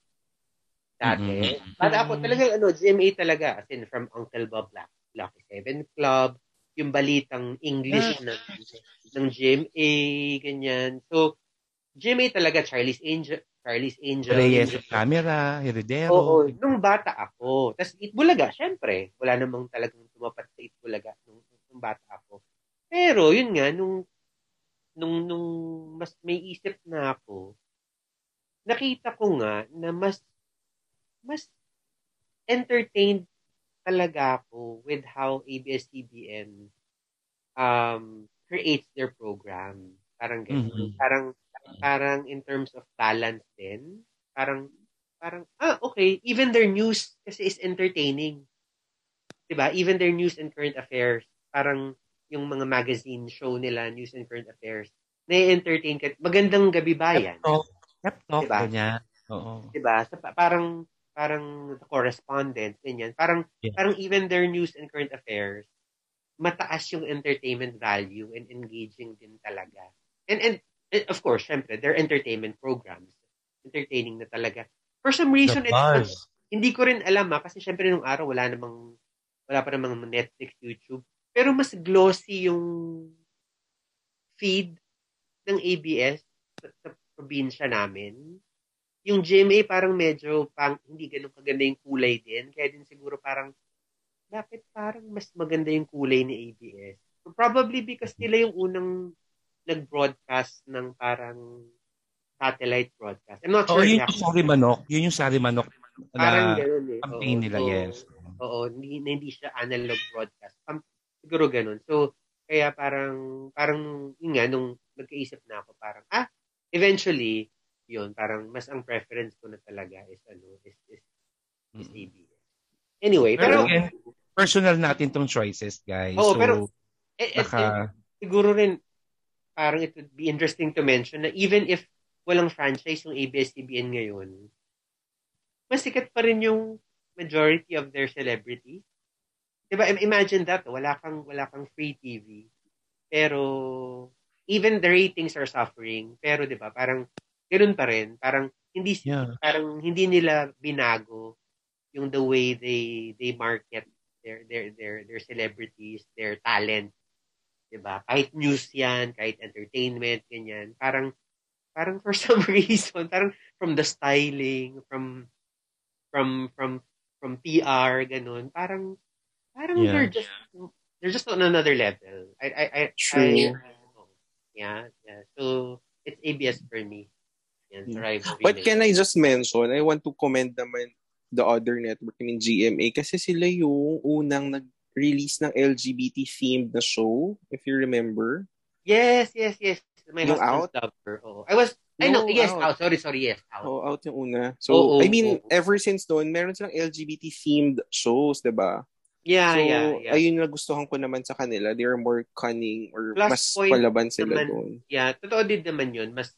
Dati. Mhm. Bata ako talaga, ano, GMA talaga. As in, from Uncle Bob Black, Lucky Seven Club, yung balitang English ng, ng GMA, ganyan. So, GMA talaga, Charlie's Angel, Charlie's Angel. Reyes Angel. Camera, Heredero. Oo, nung bata ako. Tapos Itbulaga, syempre, wala namang talagang tumapat sa Itbulaga nung, nung bata ako. Pero, yun nga, nung, nung, nung mas may isip na ako, nakita ko nga na mas, mas entertained talaga ako with how ABS-CBN um, creates their program. Parang ganun. Mhm. Parang, parang in terms of balance din, parang parang, ah, okay, even their news kasi is entertaining. 'Di ba Even their news and current affairs, parang yung mga magazine show nila, news and current affairs, na-entertain ka. Magandang gabi ba yan? Pep talk. Pep talk, Diba? ganyan. Oo. 'Di ba Sa, pa- parang, parang the correspondent, ganyan. Parang, Yeah. parang even their news and current affairs, mataas yung entertainment value and engaging din talaga. And, and of course, syempre, they're entertainment programs. Entertaining na talaga. For some reason, it's not hindi ko rin alam ha, kasi syempre nung araw wala namang, wala pa namang Netflix, YouTube. Pero mas glossy yung feed ng ABS sa, sa probinsya namin. Yung GMA parang medyo pang, hindi ganun kaganda yung kulay din. Kaya din siguro parang bakit parang mas maganda yung kulay ni ABS? Probably because nila yung unang nag-broadcast ng parang satellite broadcast. I'm not Oo, sure. yun exactly. yung Sari Manok. Yun yung Sari Manok Parang ganun eh. campaign Oo, nila, oo, yes. Oo, hindi, hindi siya analog broadcast. Um, siguro ganun. So, kaya parang, parang, yun nga, nung nagkaisip na ako, parang, ah, eventually, yun, parang mas ang preference ko na talaga is, ano, is, is, is. ABS. Anyway, Pero pero, again, personal natin tong choices, guys. Oo, so, pero- eh, eh, baka, siguro rin, parang it would be interesting to mention na even if walang franchise yung ABS-CBN ngayon, mas sikat pa rin yung majority of their celebrities. Diba, im- imagine that, wala kang, wala kang free TV. Pero, even the ratings are suffering. Pero, diba, parang, ganun pa rin. Parang, hindi, yeah. parang, hindi nila binago yung the way they, they market their, their, their, their celebrities, their talent. Diba? Kahit news yan, kahit entertainment, ganyan. Parang, parang for some reason, parang from the styling, from, from, from, from PR, ganun, parang, parang Yeah. they're just, they're just on another level. I, I, I, True. I- yeah, yeah. So, it's ABS for me. Yan, sa rivalry But na can. I just mention, I want to commend naman the other network in GMA kasi sila yung unang nag-release ng LGBT-themed na show, if you remember. Yes, yes, yes. My Yung husband's lover. Oo. I was, I know, No, yes, out. out. Sorry, sorry, yes, out. Oh, out yung una. So, Oo, I mean, oo. ever since doon, meron silang LGBT-themed shows, 'di ba? Yeah, so, yeah, yeah. ayun yung nagustuhan ko naman sa kanila. They are more cunning or Plus mas palaban sila naman. doon. Yeah, totoo din naman yun. Mas,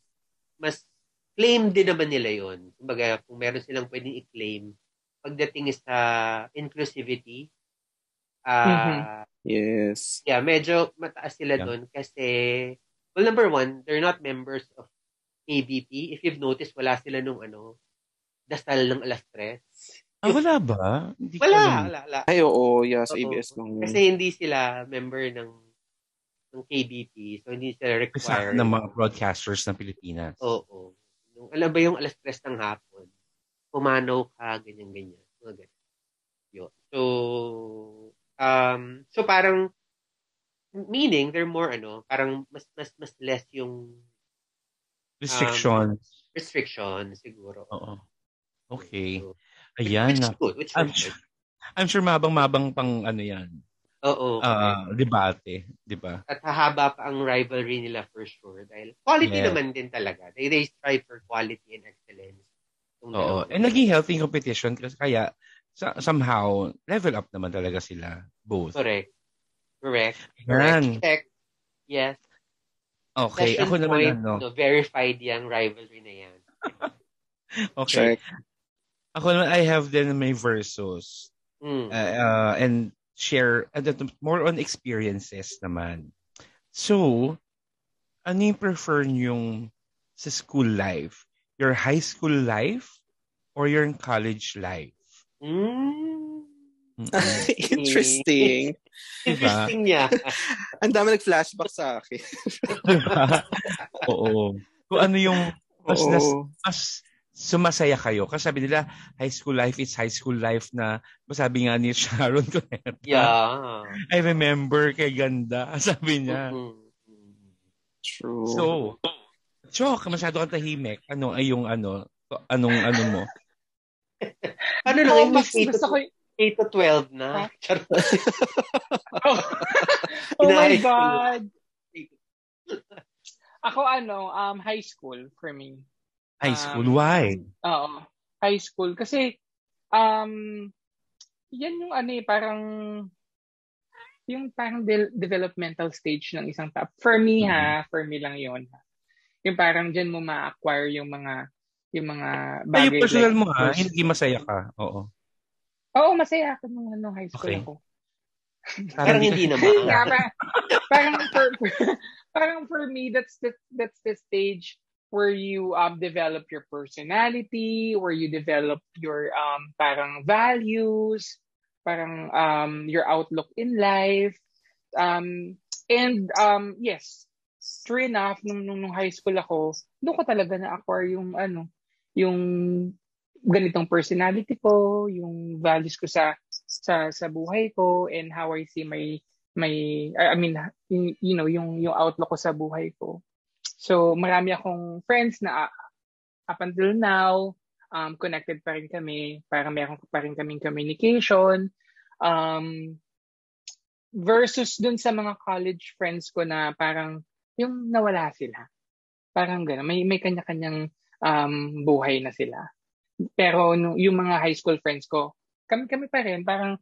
mas claim din naman nila yun. Kumbaga, kung meron silang pwedeng i-claim, pagdating sa inclusivity, ah, Yes. yeah, medyo mataas sila Yeah. doon kasi, well, number one, they're not members of ABP. If you've noticed, wala sila nung ano, dasal ng alas tres. Ah, wala ba? Hindi Wala, wala, wala. Ay, oo. Yeah, sa Oo. ABS lang. Kasi hindi sila member ng ng KBP, so hindi sila Isa required. ng mga broadcasters ng Pilipinas. Oo. Yung, alam ba yung alas tres ng hapon, pumanaw ka, ganyan-ganyan. Mga ganyan. Yun. So, um, so parang, meaning, they're more, ano, parang mas, mas, mas less yung Restrictions. restriction, siguro. Oo. Okay. So, Ayan which is good, which I'm sure, I'm sure mabang-mabang pang ano yan. Oo. ah, debate, di ba? at hahaba pa ang rivalry nila for sure. Dahil quality Yes. naman din talaga. They, they strive for quality and excellence. Oo. And naging healthy competition kasi kaya sa, somehow level up naman talaga sila both. Correct. Correct. Correct. Check. Yes. Okay, Session ako naman point, ano. no, verified yung rivalry na yan. Okay. Check. Ako naman I have then my versus Mm. uh, uh, and share uh, more on experiences naman. So, ano yung prefer yung sa school life? Your high school life or your college life? Mm. Interesting. Diba? Interesting niya. Ang dami nag-flashback sa akin. Diba? Oo. Kung ano yung mas, nas, Oo. mas sumasaya kayo. Kasi sabi nila, high school life is high school life na, sabi nga ni Sharon Cuneta. yeah. I remember kay ganda. Sabi niya. Mm. True. So, Chok, masyado kang tahimik. Ano ay yung ano, anong ano mo? Ano lang, Oh, yung mas 8 gusto to, ko 8 to 12 na. Oh, oh my. God. Ako ano, um, high school for me. High Um, school, why? Oo. High school. Kasi, um, yan yung ano eh, parang, yung parang de- developmental stage ng isang tao. For me ha, for me lang yun. Yung parang dyan mo ma-acquire yung mga, yung mga Ay, bagay. yung personal like mo ha, first- hindi masaya ka. Oo. Oo, masaya ako nung ano, high school Okay. ako. Parang hindi Yun naman. nga, parang, parang for, parang for me, that's the, that's the stage where you um develop your personality, where you develop your um parang values, parang um your outlook in life. Um, and um, yes, true enough, nung, nung, nung high school ako, doon ko talaga na-acquire yung ano, yung ganitong personality ko, yung values ko sa sa sa buhay ko and how I see my my I mean you know yung yung outlook ko sa buhay ko. So marami akong friends na up until now um connected pa rin kami, para meron pa rin kaming communication. Um versus dun sa mga college friends ko na parang yung nawala sila. Parang gano'n. May, may kanya-kanyang um, buhay na sila. Pero no, yung mga high school friends ko, kami kami pa rin. Parang,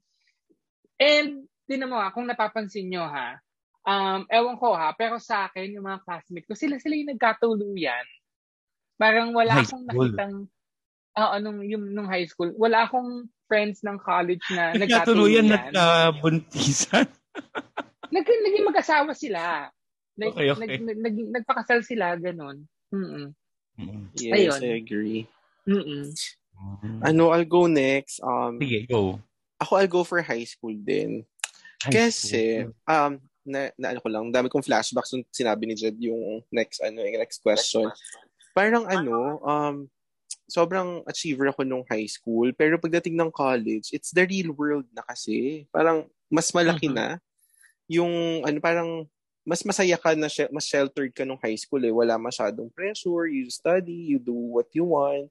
and din mo ha, kung napapansin nyo ha, um, ewan ko ha, pero sa akin, yung mga classmates ko, sila sila yung nagkatuluyan. Parang wala high akong school. nakitang, uh, nung, yung, nung high school, wala akong friends ng college na nagkatuluyan. Nagkatuluyan, nagkabuntisan. nag, naging mag-asawa sila. Nag, okay, okay. Nag, nag, nag, nagpakasal sila, ganun. Mm-mm. Yes, Ayun. I agree. Mm-mm. Ano, I'll go next. Um, Sige, go. Ako, I'll go for high school din. High Kasi, school. um, na, na ano ko lang, dami kong flashbacks nung sinabi ni Jed yung next, ano, yung next question. Parang ano, um, sobrang achiever ako nung high school. Pero pagdating ng college, it's the real world na kasi. Parang mas malaki mm-hmm. na. Yung ano parang mas masaya ka na mas sheltered ka nung high school eh. Wala masyadong pressure, you study, you do what you want.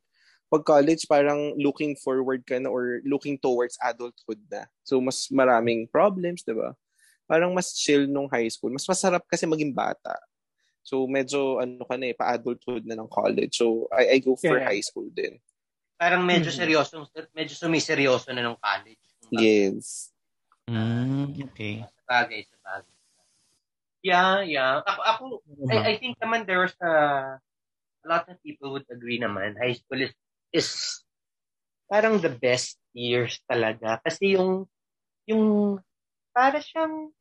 Pag college, parang looking forward ka na or looking towards adulthood na. So, mas maraming problems, di ba? Parang mas chill nung high school. Mas masarap kasi maging bata. So, medyo ano ka na eh, pa-adulthood na ng college. So, I, I go for yeah. high school din. Parang medyo mm-hmm. seryoso, medyo sumiseryoso na ng college. Yes. Mm, okay. Sa bagay, sa bagay. Yeah, yeah. Ako, ako I, I think naman there's a, a lot of people would agree naman. High school is, is parang the best years talaga. Kasi yung, yung, para siyang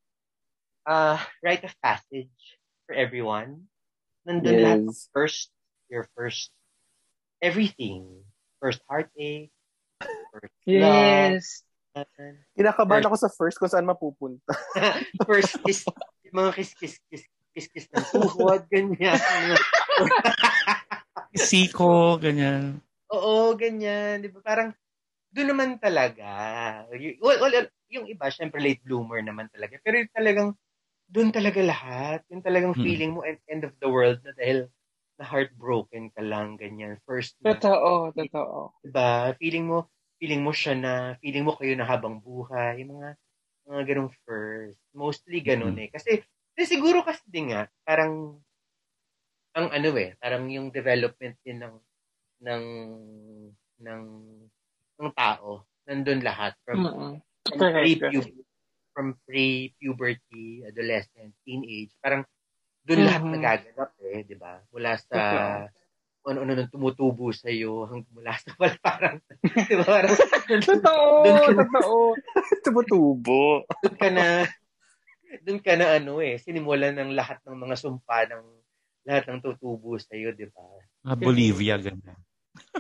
uh, rite of passage for everyone. Nandun yes. lahat. First, your first everything. First heartache. First yes. Kinakabahan ako sa first kung saan mapupunta. first kiss, mga kiss-kiss, kiss-kiss ng tuhod, ganyan. Siko, ganyan. Oo, ganyan. Di ba? Parang, doon naman talaga. Well, well, yung iba, syempre late bloomer naman talaga. Pero yung talagang, doon talaga lahat. Yung talagang hmm. feeling mo end, end of the world na dahil na heartbroken ka lang, ganyan. First na. Totoo, totoo. Diba? Feeling mo, feeling mo siya na, feeling mo kayo na habang buhay, yung mga, mga ganong first. Mostly ganun mm-hmm. eh. Kasi, kasi siguro kasi din nga, parang, ang ano eh, parang yung development din ng, ng, ng, ng tao, nandun lahat. From, mm-hmm. from pre-puberty, from pre-puberty, adolescent, teenage, parang doon mm-hmm. lahat nagaganap eh, di ba? Mula sa, okay ano-ano nang tumutubo sa iyo hanggang mula sa parang di ba? Parang totoo totoo. Tumutubo. Doon ka na doon ka na ano eh sinimulan ng lahat ng mga sumpa ng lahat ng tutubo sa iyo di ba? Ah, Bolivia ganyan.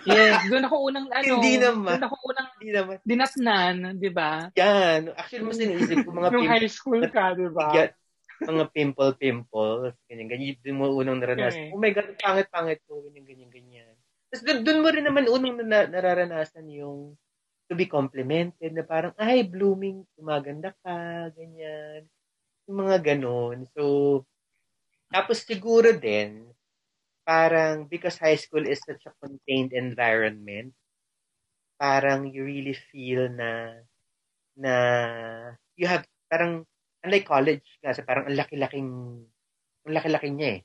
Yes doon ako unang ano hindi naman. doon ako unang hindi naman. dinatnan di ba? Yan. Actually mas iniisip ko mga yung high school ka di ba mga pimple-pimples, ganyan, ganyan. Doon mo unang naranasan. Okay. Oh my God, pangit-pangit ko, ganyan, ganyan, ganyan. Tapos doon, doon mo rin naman unang na, nararanasan yung to be complimented na parang, ay, blooming, gumaganda ka, ganyan. Yung mga ganon. So, tapos siguro din, parang because high school is such a contained environment, parang you really feel na na you have parang unlike college kasi parang ang laki-laking ang laki-laki niya eh.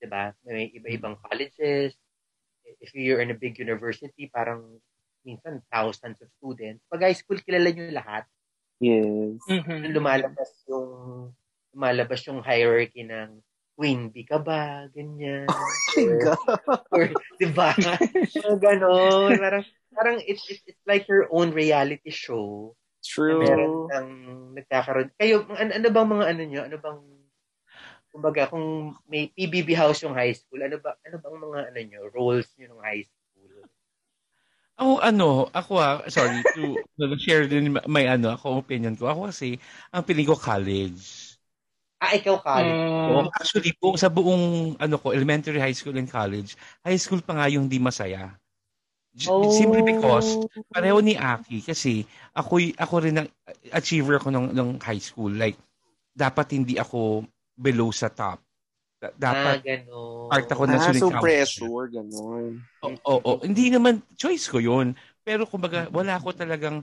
'Di ba? May iba-ibang colleges. If you're in a big university, parang minsan thousands of students. Pag high school, kilala niyo lahat. Yes. Mm-hmm. Lumalabas yung lumalabas yung hierarchy ng queen bee ka ba? Ganyan. Oh or, or, di ba? Ganon. Parang, parang it's, it's, it's like your own reality show True. Na meron ng nagkakaroon. Kayo, ano, ano bang mga ano nyo? Ano bang, kumbaga, kung may PBB house yung high school, ano ba, ano bang mga ano nyo, roles nyo ng high school? Ako, ano, ako ah, sorry, to, share din may ano, ako opinion ko. Ako kasi, ang piling ko college. Ah, ikaw college. Oo, actually po, sa buong ano ko, elementary, high school, and college, high school pa nga yung di masaya. J- Oh. Simply because, pareho ni Aki, kasi ako, ako rin ang achiever ako ng, ng high school. Like, dapat hindi ako below sa top. Da- ah, Dapat gano'n. part ako ng Ah, so council. pressure, gano'n. Oo, oo. Hindi naman choice ko 'yun. Pero kumbaga wala ako talagang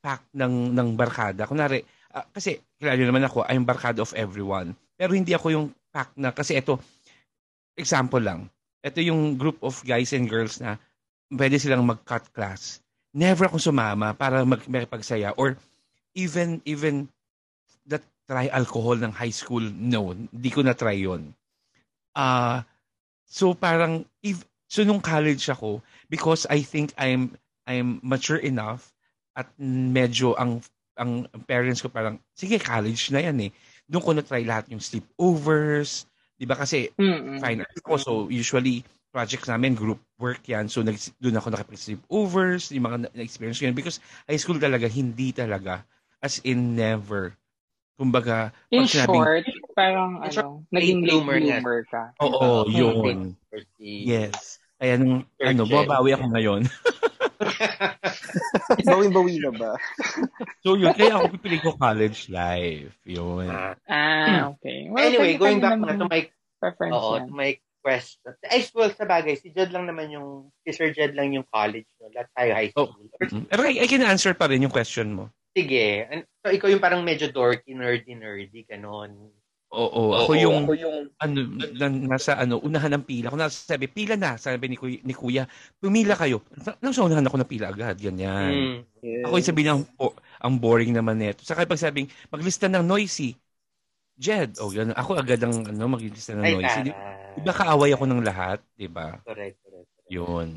pack ng ng barkada. Kunwari, ah, kasi kilala naman ako, I'm barkada of everyone. Pero hindi ako yung pack na kasi ito example lang. Ito yung group of guys and girls na pwede silang mag-cut class. Never ako sumama para mag makipagsaya or even even that try alcohol ng high school, no, hindi ko na try 'yon. Ah, so parang if so nung college ako because I think I'm I'm mature enough at medyo ang ang parents ko parang sige college na yan eh. Doon ko na try lahat yung sleepovers, 'di ba kasi Mm-mm. fine arts ako so usually projects namin group work yan so nag, doon ako nakapag-sleepovers, yung mga na- na-experience ko yan because high school talaga hindi talaga as in never. Kumbaga, In pag sinabing- short, parang In short, ano, naging late bloomer bloomer ka. Oo, Oo, yun. Yes. Kaya nung, ano, babawi ako ngayon. Bawin-bawi na ba? so yun, kaya ako pipili ko college life. Yun. Ah. Okay. Well, anyway, going back na to my preference Oo, to my question. Ay, well, sa bagay, si Jed lang naman yung, si Sir Jed lang yung college, no? Lahat tayo high Oh. school. Or, Mm. Pero I, I can answer pa rin yung question mo. sige. So, ikaw yung parang medyo dorky, nerdy, nerdy, ganon. Oo, ako Oo, yung, ako ano, na, nasa ano, unahan ng pila. Kung nasasabi, pila na, sabi ni, kuya, ni Kuya, pumila kayo. Na- Nasa unahan ako ng pila agad, ganyan. Mm. Ako yung sabihin ng, oh, ang boring naman nito. Saka pag sabing, maglista ng noisy. Jed, o gano'n. Ako agad ang ano, maglista ng Ay, noisy. Di, taray. di ba kaaway ako ng lahat? Di ba? Correct, correct. correct. Yun.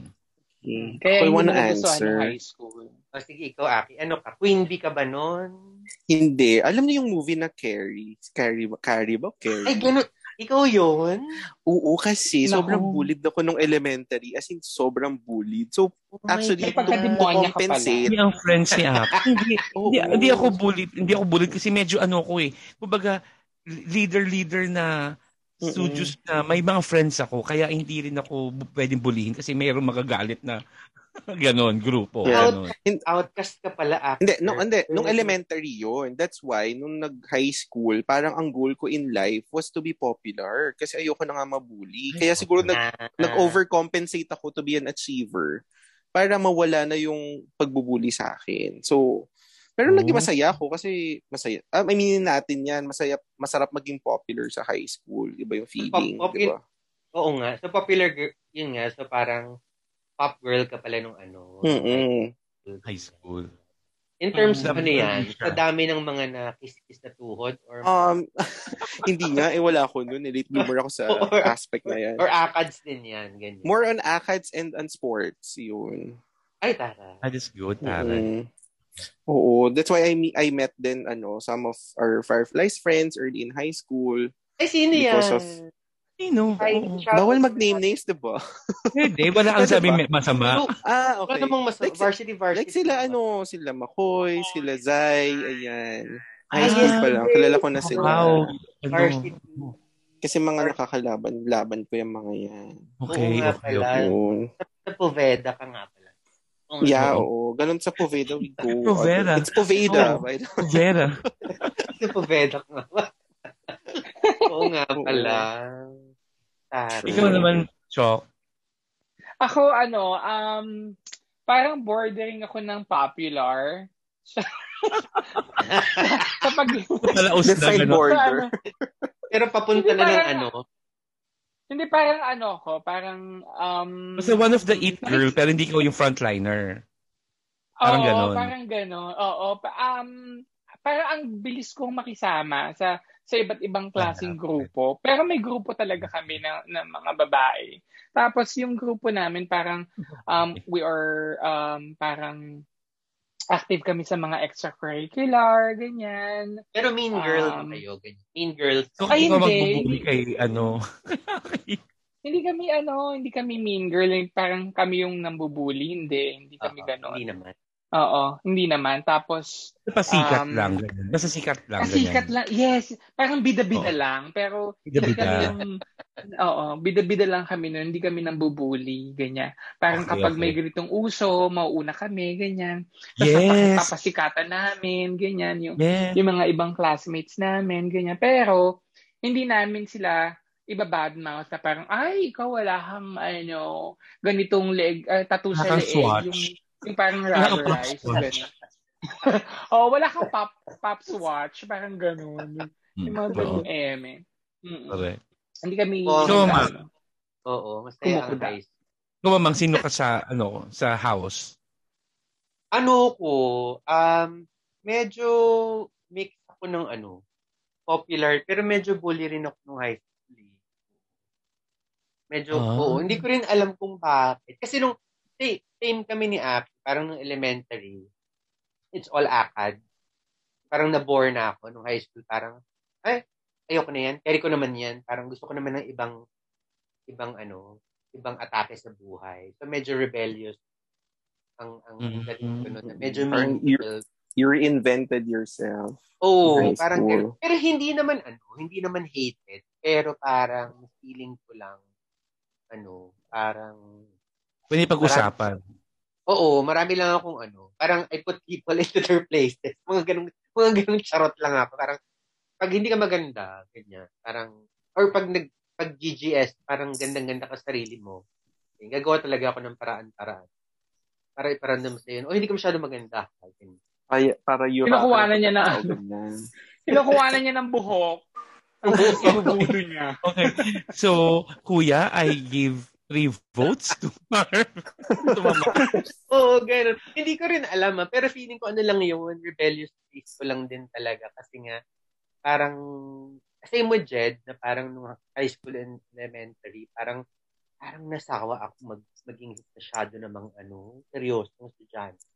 Okay. Kaya wanna mo nagustuhan answer. high school. O, sige, ikaw, Aki. Ano ka? Queen bee ka ba nun? Hindi. Alam niyo yung movie na Carrie? Carrie ba? Carrie ba? Carrie? Ay, ganon. Ikaw yun? Oo, kasi Naku. sobrang bullied ako nung elementary. As in, sobrang bullied. So, Oh actually, God. to, to compensate, Hindi ang friends ni Aki. hindi, hindi, hindi ako bullied. Hindi ako bullied kasi medyo ano ko eh. Kumbaga, leader-leader na Mm-mm. studios na may mga friends ako kaya hindi rin ako pwedeng bulihin kasi mayroong magagalit na ganon, grupo. Yeah. Ganon. Outcast ka pala, Aki. Hindi, no, hindi. Nung elementary yon That's why, nung nag-high school, parang ang goal ko in life was to be popular. Kasi ayoko na nga mabully. Kaya siguro nag, Ah. nag-overcompensate ako to be an achiever para mawala na yung pagbubuli sa akin. So, pero Oh. naging masaya ako kasi masaya. Ah, I mean natin yan, masaya, masarap maging popular sa high school. Iba yung feeling, Pop- di ba? Oo nga. So, popular, girl, yun nga. So, parang pop girl ka pala nung ano. Mm-mm. High school. In terms Mm. of ano yan, sa dami ng mga nakis-kis na tuhod or Um, hindi nga, eh wala ako nun. Eh, late bloomer ako sa Or- aspect na yan. or akads din yan. Ganyan. More on acads and on sports, yun. Ay, tara. That is good, Tara. Mm. Oo, that's why I I met then ano some of our Fireflies friends early in high school. Ay, sino yan? Because of- Sino? Bawal mag-name names, 'di ba? Hindi, wala Ano sabi masama. So, Ah, Wala okay. namang mas Like, varsity, varsity. Like sila ano, sila Makoy, sila Zay, ayan. Ah, High school pa lang, kilala ko na sila. Wow. Ano? Varsity. Kasi mga nakakalaban, laban ko yung mga yan. Okay, Oo okay. Sa Poveda ka nga pala. Oo, Yeah, Oo. oo. Ganun sa Poveda we go. Poveda. It's Poveda. The- Vera. Sa Poveda ka nga. Oo nga pala. Tara. Ikaw naman, Chok. Ako, ano, um, parang bordering ako ng popular. Kapag, Define border. Pero papunta na ng ano. Hindi parang ano ko, parang, um, Basta one of the it girl, pero hindi ko yung frontliner. Parang oo, ganon. parang ganon. Oo, pa- um, parang ang bilis kong makisama sa sa iba't ibang klaseng Ah, okay. grupo. Pero may grupo talaga kami ng, ng mga babae. Tapos yung grupo namin parang um, we are um, parang active kami sa mga extracurricular, ganyan. Pero mean girl Um, kayo. Ganyan. Mean girls. So, ikaw hindi. magbubuli kay ano. Hindi kami ano, hindi kami mean girl, parang kami yung nambubuli, hindi, hindi kami Oo, ganon. Hindi naman. Oo, hindi naman. Tapos, Basta sikat Um, lang. Ganyan. Basta sikat lang. Pasikat ganyan. lang. Yes. Parang bida-bida Oo. lang. Pero, Bida-bida. oo, bida-bida lang kami nun. Hindi kami nang bubuli. Ganyan. Parang Okay, kapag okay. may ganitong uso, mauuna kami. Ganyan. Tapos Yes. papasikatan namin. Ganyan. Yung, Yes. yung mga ibang classmates namin. Ganyan. Pero, hindi namin sila iba badmouth na parang, ay, ikaw wala kang, ano, ganitong leg, uh, tattoo sa leeg. Yung, yung parang Wala kang pop rubberize. swatch. Ganun. oh, wala kang pop, pop swatch. Parang ganun. Yung mga Oo. ganun eme. Correct. Hindi kami, Oo, So, ano, ma'am. Oo, masaya ang Kumukuda. high school. Ikaw, Mamang, sino ka sa, ano, sa house? Ano ko, um, medyo mix ako ng ano, popular, pero medyo bully rin ako nung high school. eh. Medyo, Ah. oo, hindi ko rin alam kung bakit. Kasi nung, same kami ni Aki, parang nung elementary, it's all akad. Parang nabore na ako nung high school. Parang, ay, ayoko na yan. Carry ko naman yan. Parang gusto ko naman ng ibang, ibang ano, ibang atake sa buhay. So, medyo rebellious ang ang Mhm. dating ko nun. Medyo Parang you- You reinvented yourself. High parang ganun. Pero hindi naman ano, hindi naman hated. Pero parang feeling ko lang, ano, parang, Pwede pag-usapan. Oo, marami lang akong ano, parang I put people into their places. Mga ganun, mga ganun charot lang ako. Parang, pag hindi ka maganda, ganyan, parang, or pag nag, pag GGS, parang gandang-ganda ka sa sarili mo. Eh, gagawa talaga ako ng paraan-paraan. Para iparamdam sa yun, oh, hindi ka masyado maganda. Ganyan. Ay, para you Kinukuhanan niya na ano. Ganyan. kinukuha na niya ng buhok. Tapos inubudo niya. Okay. So, kuya, I give three votes to Marv. Oo, ganun. Hindi ko rin alam, ah, pero feeling ko ano lang yun, rebellious face ko lang din talaga. Kasi nga, parang, same with Jed, na parang nung high school and elementary, parang, parang nasawa ako mag, maging masyado namang ano, seryosong estudyante.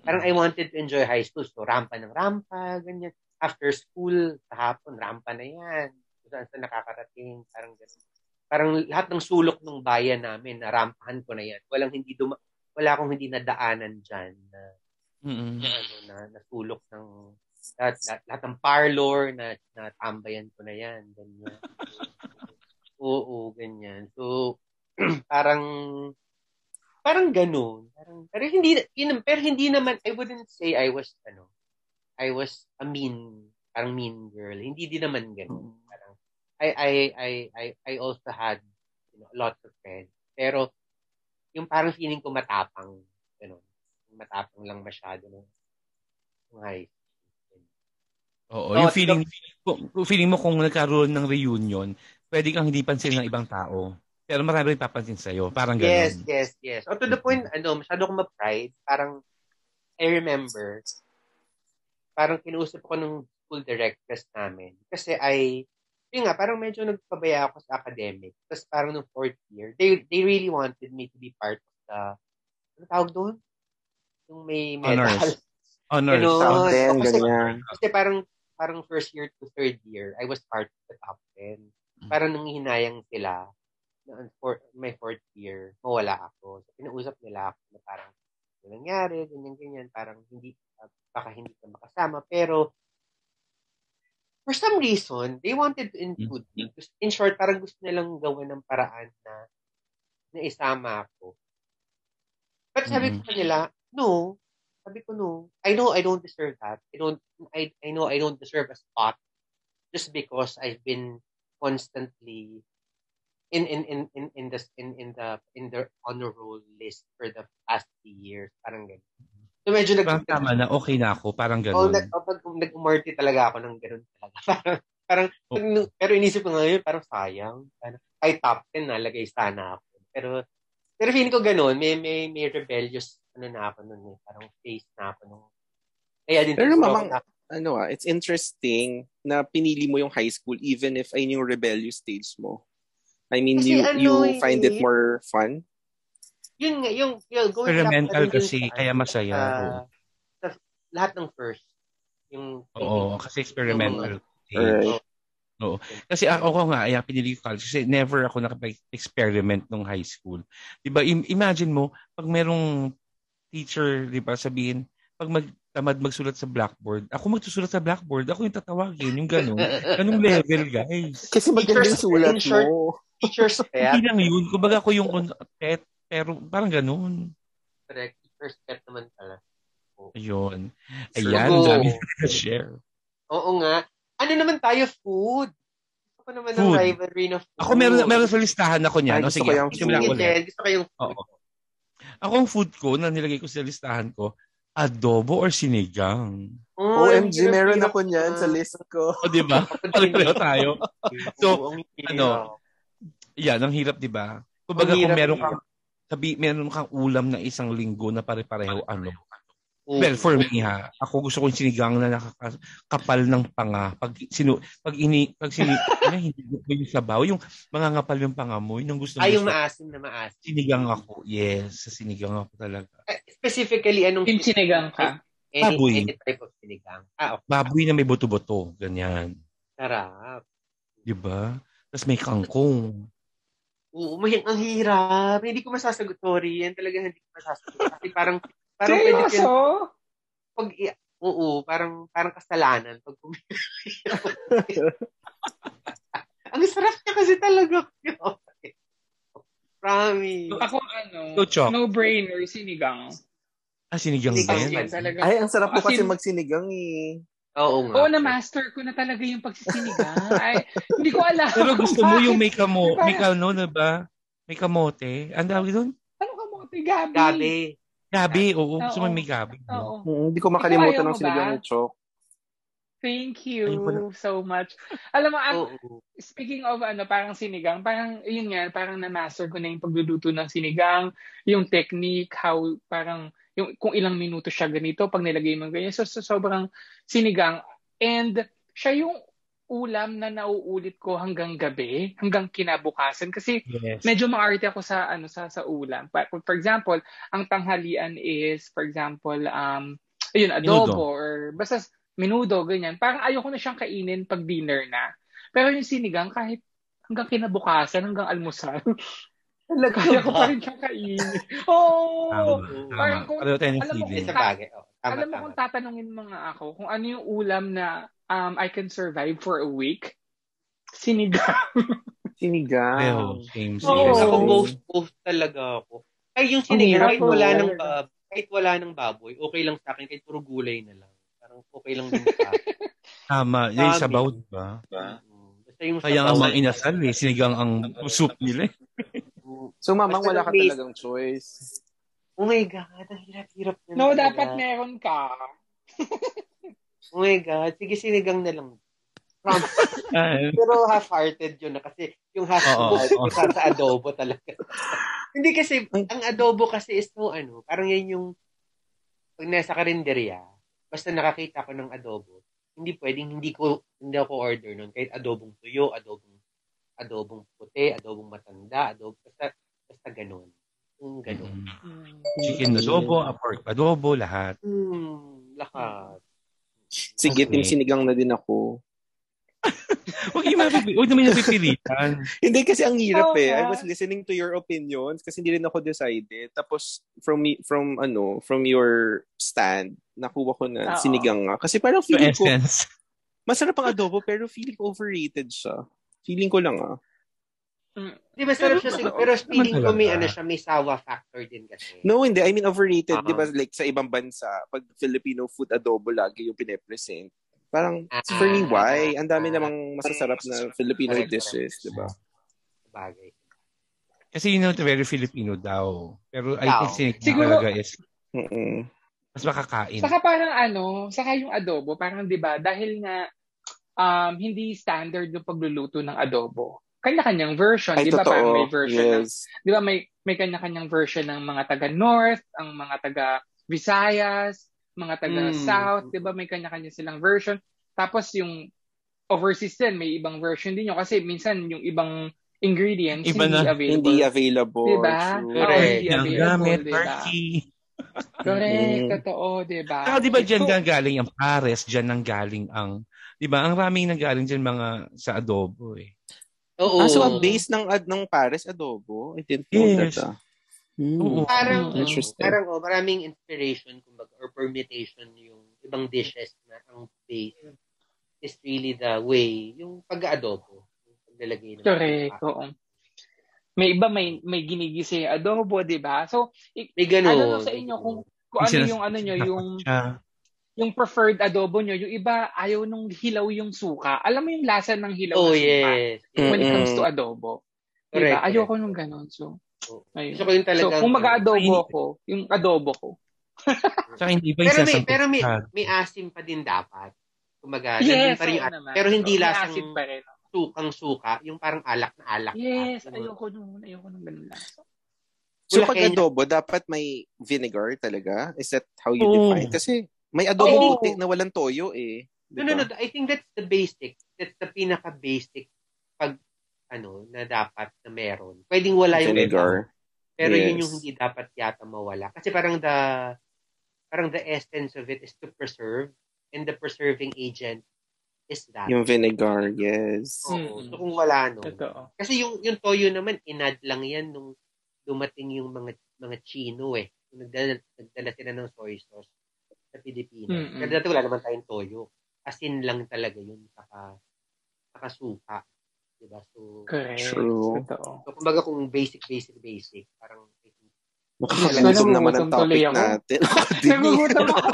Parang I wanted to enjoy high school. So, rampa ng rampa, ganyan. After school, sa hapon, rampa na yan. Kung saan saan nakakarating, parang ganun. Parang lahat ng sulok ng bayan namin, narampahan ko na yan. Walang hindi duma- wala akong hindi nadaanan dyan na, Mm-mm. na ano na nasulok ng lahat, lahat, lahat ng parlor na natambayan ko na yan ganyan. Oo ganyan. So parang parang ganun. Parang pero hindi yun, pero hindi naman I wouldn't say I was ano I was a mean parang mean girl. Hindi din naman parang I I I I I also had you know lots of friends pero yung parang feeling ko matapang ganun matapang lang masyado nung high. Oo, So, yung feeling, kung feeling mo kung nagkaroon ng reunion, pwede kang hindi pansin ng ibang tao. Pero marami rin papansin sa'yo. Parang Yes, gano'n. yes, yes. O to the point, ano, masyado akong ma-pride. Parang, I remember, parang kinuusap ko nung school directors namin. Kasi I, yun nga, parang medyo nagpabaya ako sa academic. Tapos parang nung fourth year, they they really wanted me to be part of the, ano tawag doon? Yung may medal. Honors. Honors. Ganun. Oh, Then, kasi, ganyan. kasi parang, parang first year to third year, I was part of the top 10. Parang nung hinayang sila, na for, my fourth year, mawala ako. So, pinausap nila ako na parang, ano nangyari, ganyan, ganyan, parang hindi, uh, baka hindi ka makasama. Pero, for some reason, they wanted to include me. Gusto- In short, parang gusto nilang gawa ng paraan na na isama ako. But sabi ko Mhm. sa kanila, no. Sabi ko, no. I know I don't deserve that. I don't, I, I know I don't deserve a spot just because I've been constantly in in in in in the in in the in the honor roll list for the past three years parang ganun. So medyo nag Parang tama na, okay na ako. Parang Oh, gano'n. nag, oh, pag nag-umarte talaga ako ng ganun talaga. parang, parang, Oh. pero inisip ko ngayon, parang sayang. Parang, ay, top 10 nalagay sana ako. Pero, pero feeling ko ganun, may, may, may rebellious, ano na ako nun eh, parang face na ako nung, kaya din Pero mamang, na- ano ah, it's interesting na pinili mo yung high school even if ayun yung rebellious stage mo. I mean, Kasi you ano you eh, find it more fun? Yun nga, yung, yung going back Experimental dun kasi, sa, kaya masaya. sa- Oo. sa lahat ng first. Yung, Oo, kasi experimental. Alright. Kasi ako ko nga, ay, pinili ko college kasi never ako nakapag-experiment nung high school. Diba, im- imagine mo, pag merong teacher, di ba, sabihin, pag mag, tamad magsulat sa blackboard, ako magsusulat sa blackboard, ako yung tatawagin, yung gano'n. Ganong level, guys. Kasi magandang Teachers- sulat mo. Teacher's pet. Hindi lang yun. Kumbaga ako yung on- pet, pero parang gano'n. Correct. Teacher's pet naman pala. Ayun. True. Ayan, ang dami na share. Oo nga. Ano naman tayo? Food. Ako naman ng Food. rivalry na food. Ako meron, meron sa listahan ako niyan. Ay, O gusto sige, ko yung ko ulit. Gusto ko yung food. Oo. Ako ang food ko na nilagay ko sa listahan ko, adobo or sinigang. Oh, OMG, meron hirap-hirap ako niyan sa list ko. O, di ba? Pareho tayo. So, hirap. ano, Yan, ang hirap, di ba? Kumbaga, kung hirap, meron hirap. kang, sabi, meron kang ulam na isang linggo na pare-pareho, ano? Oo. Well, for me ha, ako gusto ko yung sinigang na nakakapal ng panga. Pag sinu, pag ini, pag sini, ano, hindi ko yung sabaw, yung mga ngapal yung panga mo, yun ang gusto Ay, gusto. yung maasim na maasim. Sinigang ako. Yes, sa sinigang ako talaga. Eh, Specifically, anong Yung sinigang ka. Any, Baboy. any type of sinigang. Ah, okay. Baboy na may buto-buto, ganyan. Sarap. Di ba? Tapos may kangkong. Oo, may, ang hirap. Hindi ko masasagot. Sorry, yan talaga hindi ko masasagot. Kasi parang, parang pwede yan- pag, oo, parang, parang kasalanan. Pag ang sarap niya kasi talaga. Promise. Ako ano, Go, Chok. no-brainer, sinigang. Ah, sinigang. Yan talaga. Ay, ang sarap po As kasi in- magsinigang eh. Oo nga. Oo, na-master ko na talaga yung pagsisinigang. Ay, hindi ko alam. Pero gusto mo yung may kamo, Diba? may kano na ba? May kamote. Ang dawag doon? Ano ka mo, Gabi? Gabi. Gabi, oo. Gusto mo Oo. may gabi. Oo. Hmm, Hindi ko makalimutan ng sinigang ni Chok. Thank you so much. Alam mo, ang, Oo. speaking of ano, parang sinigang, parang, yun nga, parang na-master ko na yung pagluluto ng sinigang, yung technique, how, parang, yung, kung ilang minuto siya ganito, pag nilagay mo ganyan. So, so sobrang sinigang. And, siya yung ulam na nauulit ko hanggang gabi, hanggang kinabukasan. Kasi, Yes. medyo maarte ako sa ano sa sa ulam. Pa- For example, ang tanghalian is for example um ayun adobo Menudo. or basta minudo ganyan. Parang ayoko na siyang kainin pag dinner na. Pero yung sinigang kahit hanggang kinabukasan, hanggang almusal, Talaga kaya ko pa rin siyang kainin. Oo. Tama. Parang Tama. kung- Pareho tayo alam mo, feeling. Sa bagay. Oh, tama, Alam mo tama. kung tatanungin mga ako kung ano yung ulam na um I can survive for a week, sinigang. Sinigang. Pareho. Same, same. Ako Oo. both, both talaga ako. Ay, yung Ang sinigang, kahit wala ng bab, kahit wala ng baboy, okay lang sa akin, kahit puro gulay na lang. Parang okay lang din sa akin. Tama. Yung sabaw, ba? Yung Kaya nga mga inasal eh. Sinigang ang soup nila eh. So, mamang wala ka may- talagang choice. Oh my God, ang hirap-hirap na No, talaga. dapat meron ka. Oh my God, sige sinigang na lang. Ah, Pero half-hearted yun na kasi yung half hearted oo. sa, sa adobo talaga. Hindi kasi, ang adobo kasi is no ano, parang yan yung pag nasa karinderya, basta nakakita ko ng adobo, hindi pwedeng hindi ko hindi ako order nun kahit adobong tuyo, adobong adobong puti, adobong matanda, adobo basta basta ganun. Yung ganun. mm. Chicken adobo, a pork adobo, lahat. Hmm, lahat. Sige, Okay. team sinigang na din ako. Huwag yung mapipi- huwag naman yung pipilitan. Hindi kasi ang hirap Oo eh. I was listening to your opinions kasi hindi rin ako decided. Tapos from me from ano, from your stand, nakuha ko na Oo. sinigang nga. Kasi parang feeling ko essence. masarap ang adobo pero feeling ko overrated siya. Feeling ko lang ah. Di ba sarap siya siguro, pero feeling ko may ano siya, may sawa factor din kasi. No, hindi. I mean overrated, Ah. 'di ba? Like sa ibang bansa, pag Filipino food adobo lagi yung pine-present. Parang Ah. for me why? Ang dami namang masasarap na Filipino Correct, dishes. 'di ba? Bagay. Kasi you know, very Filipino daw. Pero I think Siguro- talaga is Mm. mas makakain. Saka parang ano, saka yung adobo, parang 'di ba, dahil nga um hindi standard yung pagluluto ng adobo. Kanya-kanyang version, Ay 'di ba? Parang may version ng Yes. 'di ba may may kanya-kanyang version ng mga taga North, ang mga taga Visayas, mga taga Mm. South, 'di ba may kanya-kanya silang version. Tapos yung overseas din may ibang version din yun kasi minsan yung ibang ingredients Iba hindi na. available. Hindi available. Diba? Correct. hindi Yung available, gamit, diba? turkey. Correct, Mm. totoo, 'di ba? Saka di ba dyan So, galing ang pares, dyan nang galing ang, di ba, ang raming nang galing dyan mga sa adobo eh. Oo. Ah, so ang base ng ad ng Paris adobo? I didn't know Yes. that. Ah. Oo. Parang, Mm. Interesting. parang oh, maraming inspiration kumbaga, or permutation yung ibang dishes na ang base is really the way, yung pag-adobo. Yung paglalagay ng Correct. Oo. May iba may may ginigisi adobo, 'di ba? So, i- May ganun. ano sa inyo kung kung ano yung ano nyo, yung. Yung preferred adobo nyo, yung iba ayaw nung hilaw yung suka. Alam mo yung lasa ng hilaw Oh, na suka yes. when it comes to adobo. Correct, Diba? Ayoko correct. nung ganon. So, Oo. ayun. Ko So, talagang... kung mag-adobo ako, yung adobo ko. Tsaka hindi ba pero may, pero may, may asim pa din dapat. Kumaga, Yes, pa rin yung naman. pero hindi So, lasang pa rin. sukang suka, yung parang alak na alak. Yes, pa. ayoko nung, ayoko nung ganun lasa. So pag adobo, dapat may vinegar talaga? Is that how you Oo. define? Kasi may adobo Oo. puti na walang toyo eh. No, no, no. I think that's the basic. That's the pinaka-basic pag ano na dapat na meron. Pwedeng wala yung Vinegar. Pero yun Yes. yung hindi dapat yata mawala. Kasi parang the parang the essence of it is to preserve and the preserving agent is that. Yung vinegar, yes. Oo. Mm-mm. So kung wala no. Totoo. Kasi yung yung toyo naman inad lang yan nung dumating yung mga mga Chino eh. Nagdala, nagdala sila ng soy sauce sa Pilipinas. Mm-mm. Pero dati wala naman tayong toyo. Asin lang talaga yun saka saka suka. Diba? So, Correct. True. Totoo. so kumbaga kung basic, basic, basic, parang Nakakagutom naman ang topic ako. natin. Ako din. Nagugutom ako.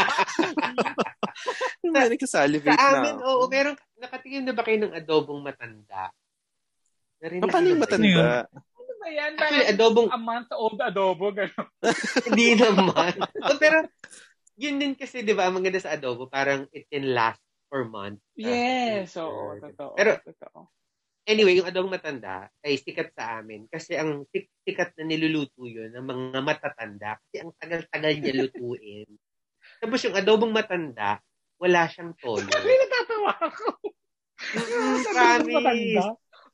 May nagkasalivate Sa na amin, ako. oo, pero nakatingin na ba kayo ng adobong matanda? Narinig Ah, Paano yung matanda? Ano ba yan? Actually, adobong, a month old adobo, gano'n. hindi naman. Oh, pero, yun din kasi, di ba, ang maganda sa adobo, parang it can last for months. Yes, After. oo, totoo. Pero- totoo. Anyway, yung adobong matanda ay sikat sa amin kasi ang sik- sikat na niluluto yun ng mga matatanda kasi ang tagal-tagal niya lutuin. Tapos yung adobong matanda, wala siyang toyo. Ay, natatawa ako. Promise. matanda.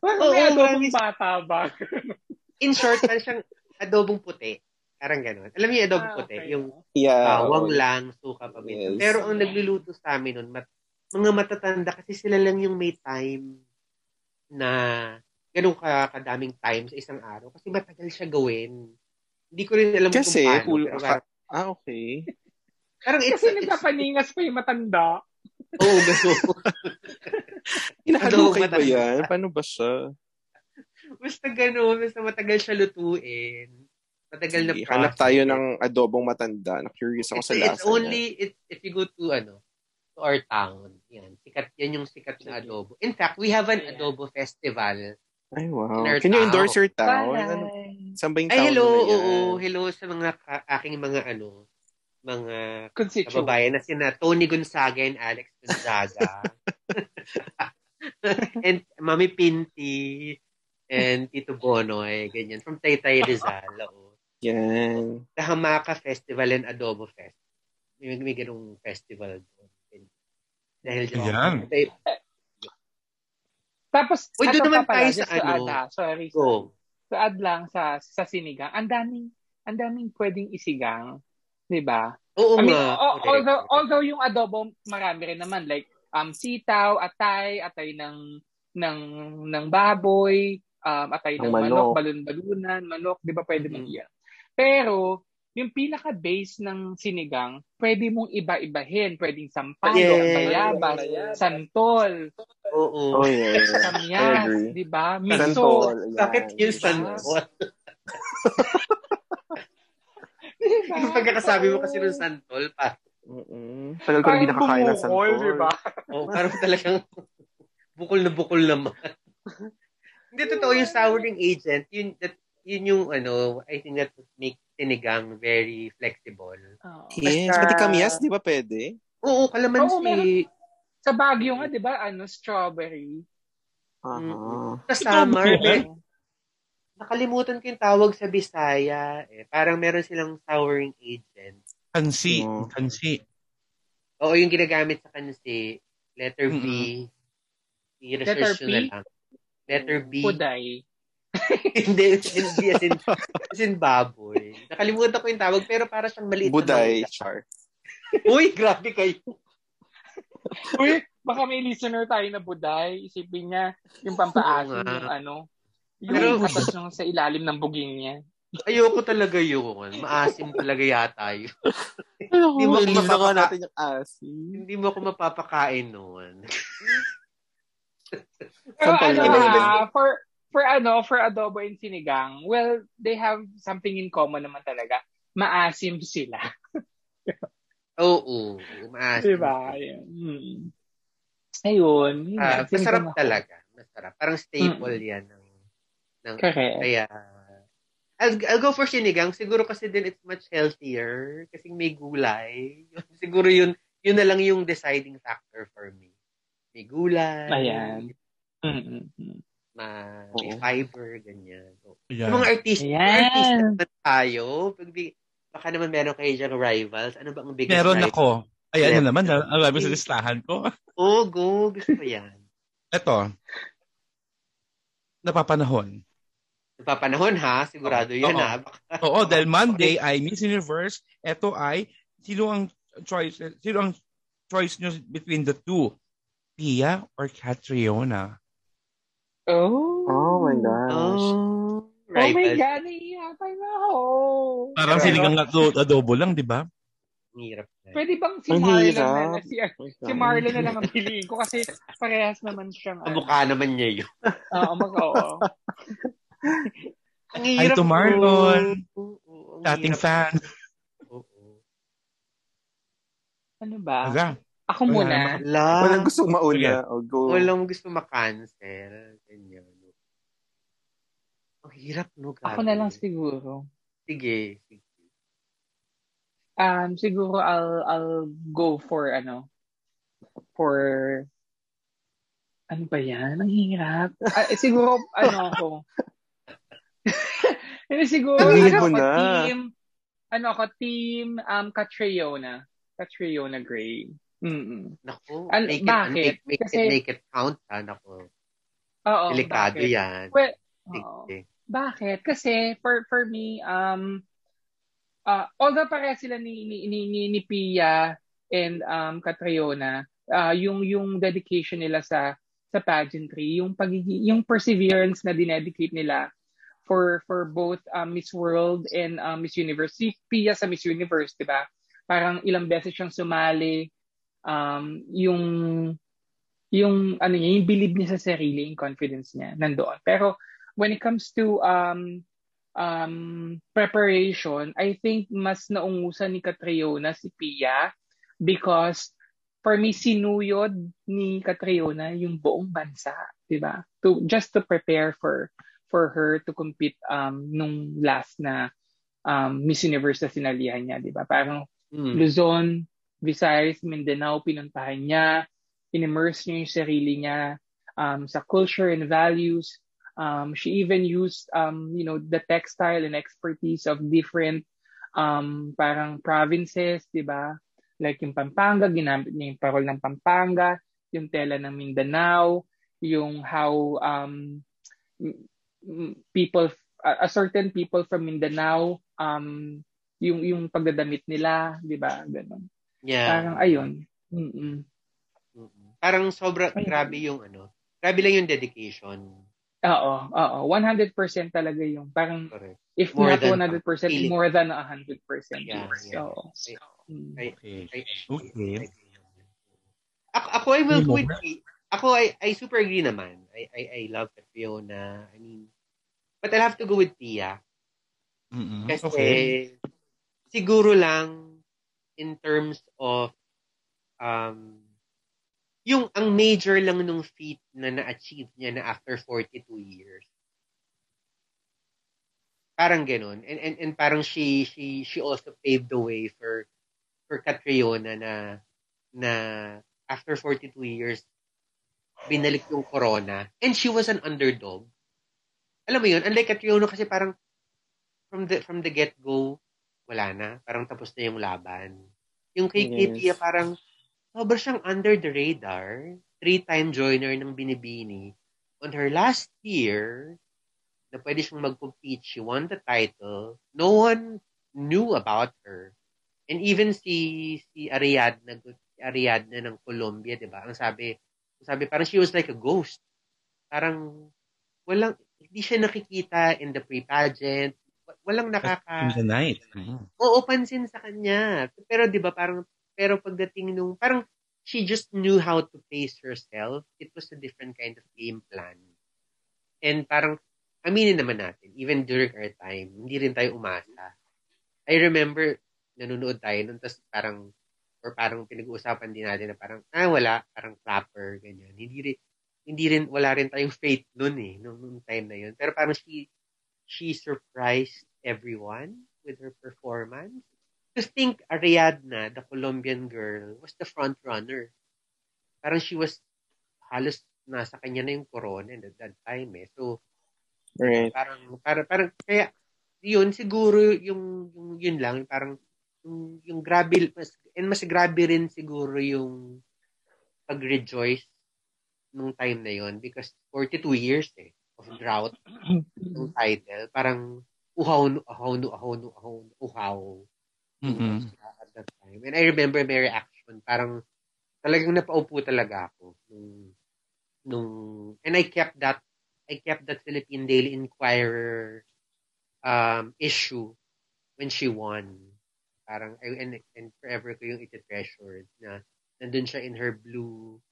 Parang may adobong promise. bata ba? In short, parang siyang adobong puti. Parang gano'n. Alam niyo adobong Ah, puti? okay. Yung Yeah. bawang lang, suka, paminta. Yes. Pero ang nagluluto sa amin nun, mat- mga matatanda kasi sila lang yung may time na ganun ka kadaming time sa isang araw kasi matagal siya gawin. Hindi ko rin alam Kasi, kung paano. hul- pero parang, Ah, okay. parang it's, Kasi it's, nagpapaningas pa yung matanda. oh, gano'n. Inahalukay ba yan? Paano ba siya? basta gano'n, basta matagal siya lutuin. Matagal na Sige, Hanap tayo ng adobong matanda. Na-curious ako It's, sa it's lasa only, it's, if you go to, ano, to our town, yan, sikat, yan yung sikat na adobo. In fact, we have an adobo festival. niya. Ay, wow. Can you town. endorse your town? Ano, Bye. saan ba yung Ay, town hello, na yan? oo, hello sa mga ka- aking mga, ano, mga kababayan na sina Tony Gonzaga and Alex Gonzaga. and Mami Pinti and Tito Bonoy, ganyan. From Taytay Rizal. oo. Yan. The Hamaka Festival and Adobo Fest. May, may ganung festival doon. And Dahil dyan. Yan. Tay- Tapos, Uy, doon ato naman tayo sa ano. add, ah, sorry, Go. To add lang sa sa sinigang, ang daming ang daming pwedeng isigang, 'di ba? Oo I mean, nga. o- although although yung adobo marami rin naman like um sitaw, atay, atay ng ng ng baboy, um atay ng Ng manok, manok. balon-balunan, manok, 'di ba pwede mong Mhm. Pero yung pinaka-base ng sinigang, pwede mong iba-ibahin. Pwedeng sampalok, Yes. bayabas, santol, Oo. Oh, yeah. Agree. di ba? Miso. Bakit yung Diba? santol? Diba? Yung pagkakasabi mo kasi ng santol, pa. Mm-mm. Tagal ko na hindi nakakain ng bumukol, santol. di ba? Oh, parang talagang bukol na bukol naman. Hindi totoo yung souring agent, yun that yun yung ano, I think that would make sinigang very flexible. Oo. Yes, Basta- pati kamyas, di ba pwede? Oo, kalamansi. Oo, meron. Sa Baguio nga, di ba, ano, strawberry. Aha. Sa summer, may- nakalimutan ko yung tawag sa Bisaya. Eh. Parang meron silang souring agent. Kansi. Oo. Kansi. Oo, yung ginagamit sa kansi, letter B. Letter nyo na lang. Letter B. Puday. hindi, hindi as in, as in baboy. Nakalimutan ko yung tawag, pero para siyang maliit Buday, na char. Uy, grabe kayo. Uy, baka may listener tayo na buday. Isipin niya, yung pampaasin yung ano, yung Pero- atas nung sa ilalim ng buging niya. Ayoko talaga yun. Maasim talaga yata yun. Hindi mo ako mapapaka- natin yung asin. Hindi mo ako mapapakain noon. Pero ano, lang. ah, for, for ano, for adobo and sinigang, well, they have something in common naman talaga. Maasim sila. Oo, maasim. Diba? Hmm. Ayun. yun sinigang masarap ako. talaga. Masarap. Parang staple yan ng, ng Correct. kaya I'll, I'll go for sinigang. Siguro kasi din it's much healthier kasi may gulay. Siguro yun yun na lang yung deciding factor for me. May gulay. Ayan. Mm-mm. Ma, may Oo. fiber, ganyan. So, Ayan. Yung mga artist, Ayan. artist naman tayo, pag di, baka naman meron kayo dyan rivals. Ano ba ang biggest Meron rival? ako. Ay, ano naman, ang sabi sa listahan ko. Oh, go. Gusto ko yan. Ito, napapanahon. Napapanahon ha, sigurado yan Oo. ha. Baka- Oo, dahil Monday ay Miss Universe. Ito ay, sino ang choice, sino ang choice nyo between the two? Pia or Catriona? Oh. Oh my gosh. Oh, Oh my. God, nahihirapan na ako. Parang Pero- sinigang ado- adobo lang, di ba? Hirap na. Pwede bang si Marlon na lang, si, si Marlon na lang ang piliin ko kasi parehas naman siyang ano. Kamukha naman niya yun. Oo, mag oo. Ang Hi hirap to Marlon. Dating. Oo. Ano ba? Aga. Ako Wala muna. Wala. Walang gustong mauna. O go. Walang gusto makancel. Ganyan. Ang hirap, no? Ako na lang siguro. Sige. sige. Um, siguro I'll I'll go for ano for ano ba yan? Ang hirap. Eh, siguro ano ako. Hindi siguro Sabihin ano mo ako, na. team ano ako team um Catriona. Catriona Gray. Mm. Naku, An- make, it, bakit? make, make, Kasi- it, make it count, ha? Naku, Oo, delikado bakit? yan. Well, oo. Bakit? Kasi for for me um uh, although pare sila ni ni ni, ni, ni Pia and um Catriona, uh, yung yung dedication nila sa sa pageantry, yung pagigi yung perseverance na dinedicate nila for for both um, Miss World and um, Miss Universe. Si Pia sa Miss Universe, 'di ba? Parang ilang beses siyang sumali um yung yung ano niya, yung believe niya sa sarili, yung confidence niya nandoon. Pero when it comes to um um preparation, I think mas naungusan ni Catriona si Pia because for me sinuyod ni Catriona yung buong bansa, 'di ba? To just to prepare for for her to compete um nung last na um Miss Universe na sinalihan niya, 'di ba? Parang Hmm. Luzon, Visayas, Mindanao, pinuntahan niya, in-immerse niya yung sarili niya um, sa culture and values. Um, she even used, um, you know, the textile and expertise of different um, parang provinces, di ba? Like yung Pampanga, ginamit niya yung parol ng Pampanga, yung tela ng Mindanao, yung how um, people, a certain people from Mindanao, um, yung yung pagdadamit nila, 'di ba? Ganun. Yeah. Parang ayun. Mm. Mm-mm. Parang sobra, Ay. grabe yung ano, grabe lang yung dedication. Oo, oo. 100% talaga yung parang Correct. if More not than 100%, feeling. more than 100%. Yeah, yes. yeah. So, mm. Ay, Okay. ay, Okay. Ako, ako I will go with? Ako, I, I super agree naman. I, I, I love Fiona. I mean, but I'll have to go with Pia. Mm-mm. Kasi, Okay. siguro lang, in terms of, um, yung ang major lang nung feat na na-achieve niya na after 42 years. Parang ganun. And, and, and parang she, she, she also paved the way for, for Catriona na, na after 42 years, binalik yung corona. And she was an underdog. Alam mo yun, unlike Catriona kasi parang from the from the get-go, wala na. Parang tapos na yung laban. Yung kay Yes. Kitty, parang sobrang siyang under the radar. Three-time joiner ng Binibini. On her last year, na pwede siyang mag-compete, she won the title. No one knew about her. And even si si Ariadna, si Ariadna ng Colombia, 'di ba? Ang sabi, ang sabi parang she was like a ghost. Parang walang hindi siya nakikita in the pre-pageant, walang In nakaka the night. Mm. Oo, pansin sa kanya. Pero 'di ba parang pero pagdating nung parang she just knew how to pace herself. It was a different kind of game plan. And parang aminin naman natin, even during our time, hindi rin tayo umasa. I remember nanonood tayo nun, tapos parang or parang pinag-uusapan din natin na parang, ah, wala, parang clapper, ganyan. Hindi rin, hindi rin, wala rin tayong faith nun eh, nung, nung time na yun. Pero parang she, she surprised everyone with her performance. Just think, Ariadna, the Colombian girl, was the front runner. Parang she was, halos nasa kanya na yung corona at that time eh. So, Right. parang, parang, parang, kaya, yun, siguro, yung, yung yun lang, parang, yung, yung grabe, mas, and mas grabe rin siguro yung pag-rejoice nung time na yon because 42 years eh, of drought yung title. Parang, uhaw, uhaw, uhaw, uhaw, uhaw. Mm-mm. At that time. And I remember my reaction, parang, talagang napaupo talaga ako. Nung, nung, and I kept that, I kept that Philippine Daily Inquirer um, issue when she won. Parang, and, and forever ko yung iti-treasured na nandun siya in her blue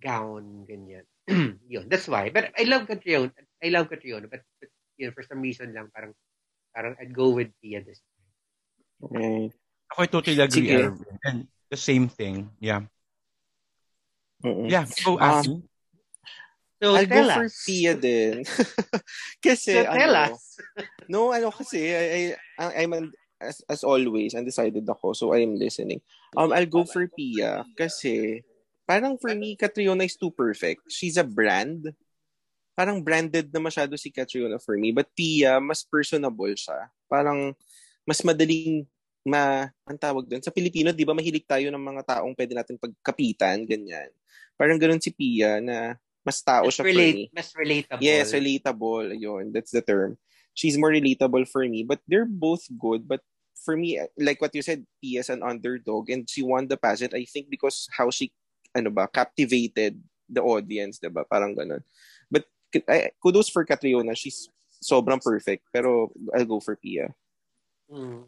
gown, ganyan. yun, that's why. But I love Catriona. I love Catriona, but, but you know, for some reason lang, parang, parang I'd go with Pia this Right. Ako I totally agree. Sige. Arvin. And the same thing. Yeah. Mm-mm. Yeah. So, Aki. So, I'll tell go for us. Pia din. kasi, So, tell ano, us. No, ano kasi, I, I, I'm, un- as, as always, undecided ako, so I'm listening. Um, I'll go for Pia kasi parang for me, Catriona is too perfect. She's a brand. Parang branded na masyado si Catriona for me. But Pia, mas personable siya. Parang mas madaling ma, ang tawag doon. Sa Pilipino, di ba, mahilig tayo ng mga taong pwede natin pagkapitan, ganyan. Parang ganun si Pia na mas tao Mas, siya for me. relate, mas relatable. Yes, relatable. Ayun, that's the term. She's more relatable for me, but they're both good. But for me, like what you said, Pia is an underdog and she won the pageant, I think because how she, ano ba, captivated the audience, diba? Parang ganun. But I, kudos for Catriona. She's sobrang perfect. Pero I'll go for Pia. Mm.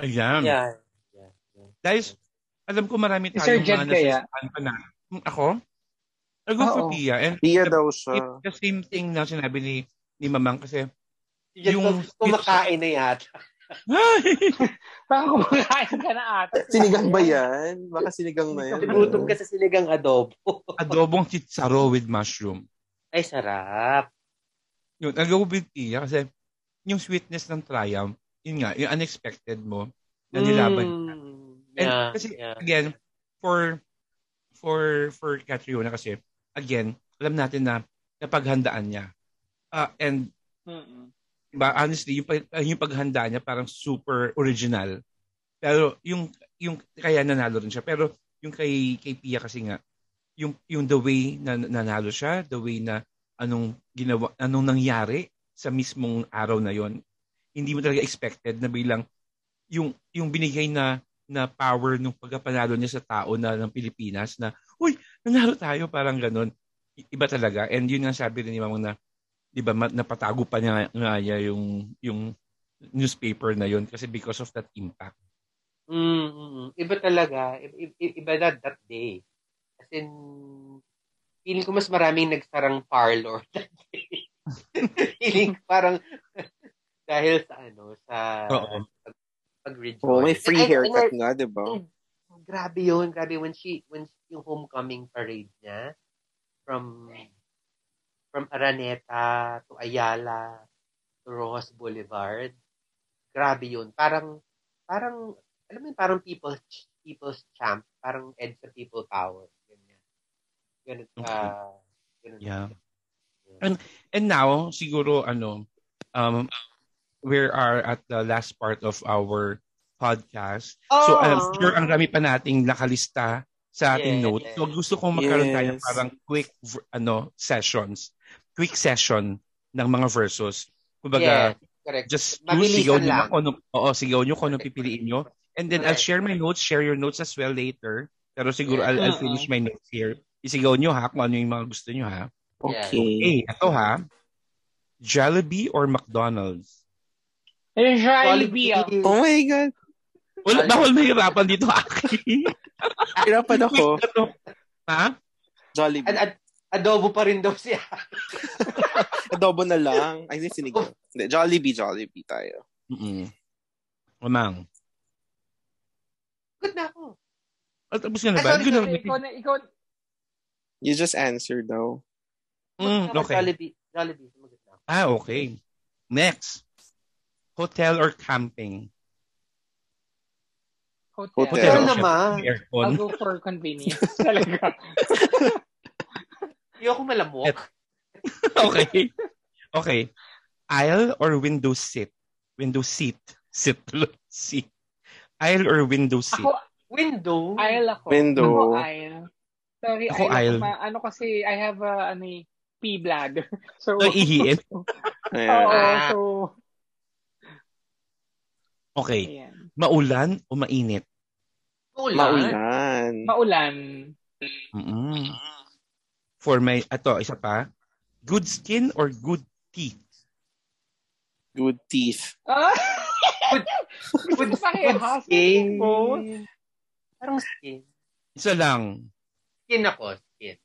Ayan. Yeah. yeah. yeah. Guys, alam ko marami tayong mga nasisahan pa na. Hmm, Ako? I'll go for Oo. Pia. And Pia the, daw it's siya. the same thing na sinabi ni, ni Mamang kasi Yung, Yung- kumakain na yata. Parang kumakain ka na ata. Sinigang ba yan? Baka sinigang na yan. Nagutom ka sa sinigang adobo. adobong chitsaro with mushroom. Ay, sarap. Yun, I'll go with Pia kasi yung sweetness ng triumph, yun nga, yung unexpected mo na nilaban. Mm. And Yeah, kasi, yeah. again, for for for Catriona kasi, again, alam natin na napaghandaan niya. Ah, and Mm-mm. Diba, honestly, yung, pag- yung paghanda niya parang super original. Pero yung yung kaya nanalo rin siya. Pero yung kay kay Pia kasi nga yung yung the way na nanalo siya, the way na anong ginawa anong nangyari sa mismong araw na yon. Hindi mo talaga expected na bilang yung yung binigay na na power nung pagkapanalo niya sa tao na ng Pilipinas na uy, nanalo tayo parang ganun. Iba talaga. And yun nga sabi rin ni Mamang na 'di ba napatago pa niya nga niya yung yung newspaper na yun kasi because of that impact. Mm, mm, mm. Iba talaga. I- i- Iba that, that day. As in, feeling ko mas maraming nagsarang parlor that day. feeling parang dahil sa ano, sa Oo. pag, pag-rejoice. Oh, may free And and haircut I- nga, di ba? Grabe yun. Grabe when she, when yung homecoming parade niya from from Araneta to Ayala to Rojas Boulevard. Grabe yun. Parang, parang, alam mo yun, parang people's, people's champ. Parang EDSA people power. Ganyan. Ganun, ah, ganun. Yeah. And and now siguro ano um we are at the last part of our podcast. So Oh! I'm sure ang dami pa nating nakalista sa ating Yes. notes. So gusto kong magkaroon tayo Yes. parang quick ano sessions. Quick session ng mga verses. Kumbaga, Yes, correct. just Mabilisan choose, sigaw nyo lang. ano, oo, sigaw nyo kung ano pipiliin nyo. And then I'll Correct. share my notes, share your notes as well later. Pero siguro Yeah. I'll, I'll finish my notes here. Isigaw nyo ha kung ano yung mga gusto nyo ha. Okay. Okay, ito ha. Jollibee or McDonald's? Eh, Jollibee. ah. Oh my God. Wala, bawal mahirapan dito, Aki. Hirapan ako. ha? Jollibee. Ad, ad, adobo pa rin daw siya. Adobo na lang. Ay, hindi sinigaw. Hindi, Jollibee, Jollibee tayo. Mm-mm. Lamang. Good na ako. Oh, tapos ka na Ah, ba? sorry, ko Kasi na- ikaw na, ikaw, You just answered though. Mm, okay. Jollibee. Jollibee. Ah, okay. Next. Hotel or camping? Hotel. Hotel. Hotel Hotel. naman. Aircon. I'll go for convenience. Talaga. Ayoko malamok. okay. Okay. Aisle or window seat? Window seat. Sit. Seat. Aisle or window seat? Ako, Window. aisle ako. Window. Ako aisle. Sorry, Ako aisle. aisle. Ako, ma- ano kasi, I have a, ano eh, pee bladder. So, Ay, ihiin? Oo, Ah. so, Okay. ayan. Maulan o mainit? Ulan. Maulan. Maulan. mm For my, ato, isa pa. Good skin or good teeth? Good teeth. Ah! Good- Good, Good skin. Both. Parang skin. Isa lang. Skin ako. Skin.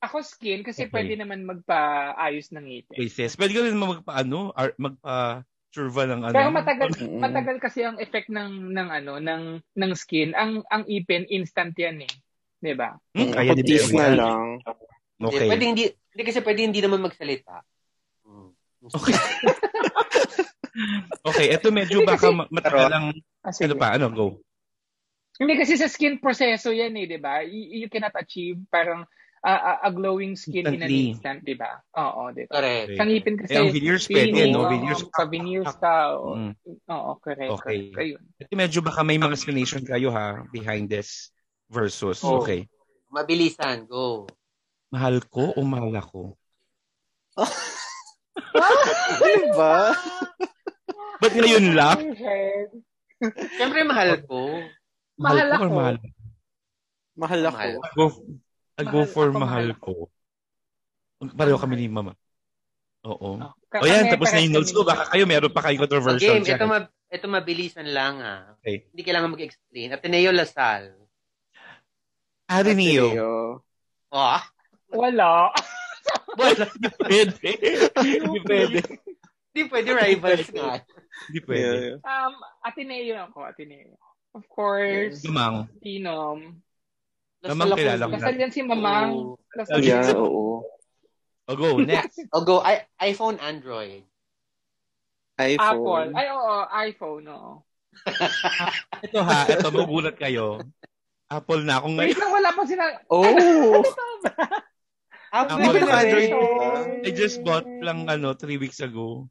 Ako skin kasi Okay. pwede naman magpaayos ng ngipin. Places. Pwede ka rin magpa-ano, ar- magpa-surva ng ano. Pero matagal Mm-mm. matagal kasi ang effect ng ng ano ng ng skin. Ang ang ipin instant 'yan eh. 'Di ba? Hmm, Ako kaya pero na lang. Hindi, Okay. Pwede hindi, hindi kasi pwede hindi naman magsalita. Hmm. Okay. Okay, ito medyo baka ma- matagal lang. Kasi Ano pa? Ano? Go. Hindi kasi sa skin proseso 'yan eh, 'di ba? You, you cannot achieve parang a- a, a glowing skin in an Instantly. instant, 'di ba? Oo, 'di ba? Correct. Sa ngipin kasi Eh, ang veneers pwede, no? Veneers. Sa veneers ka. Oo, Mm. oo correct. Okay. correct. Ayun. Medyo baka may mga explanation kayo ha behind this versus. Oh. Okay. Mabilisan. Go. Mahal ko o mahal ako? Ano ba? Ba't ngayon lang? Siyempre, mahal ko. Mahal ko or ako. mahal? Mahal ako. Mahal. Go, I go Mahal for ako, mahal ko. Pareho kami ni mama. Oo. Oh, O yan, tapos na yung notes ko. Baka kayo meron pa kayong controversial Game, ito, ma- ito mabilisan lang ah. Okay. Hindi kailangan mag-explain. Ateneo Lasal. Ateneo. Oh, Wala. wala. Pwede. Hindi pwede. Hindi pwede rivals nga. Hindi pwede. Um, Ateneo ako, Ateneo. Of course, Dumang. Tinom. Namang kilala ko na. Kasal yan si Mamang. Oo. Kasal Yeah, oo. O go, next. O go, I- iPhone, Android. Apple. iPhone. Ay, oo, iPhone, oo. Ito ha, ito, magugulat kayo. Apple na akong Wait ngayon. lang, wala pa sila. Oh! Apple Ako ka na Android. I just bought lang ano, three weeks ago.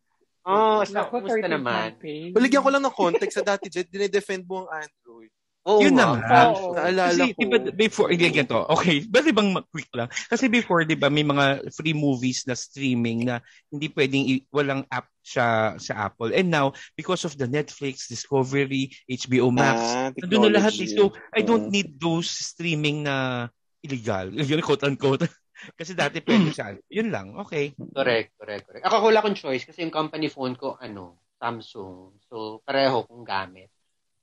Oh, so, Naku, kumusta 30 naman? campaign. Baligyan ko lang ng context sa dati, Jet. Dinedefend mo ang Android. Oo Yun na nga. Oo. Naalala Kasi, ko. di ba, before, hindi ganito. Okay, bali bang quick lang? Kasi before, di ba, may mga free movies na streaming na hindi pwedeng, i- walang app siya sa Apple. And now, because of the Netflix, Discovery, HBO Max, Ah, nandun na lahat. eh. So, I don't Mm. need those streaming na illegal. Yun, quote-unquote. Kasi dati pwede siya. Yun lang. Okay. Correct, correct, correct. Ako wala akong choice kasi yung company phone ko, ano, Samsung. So, pareho kong gamit.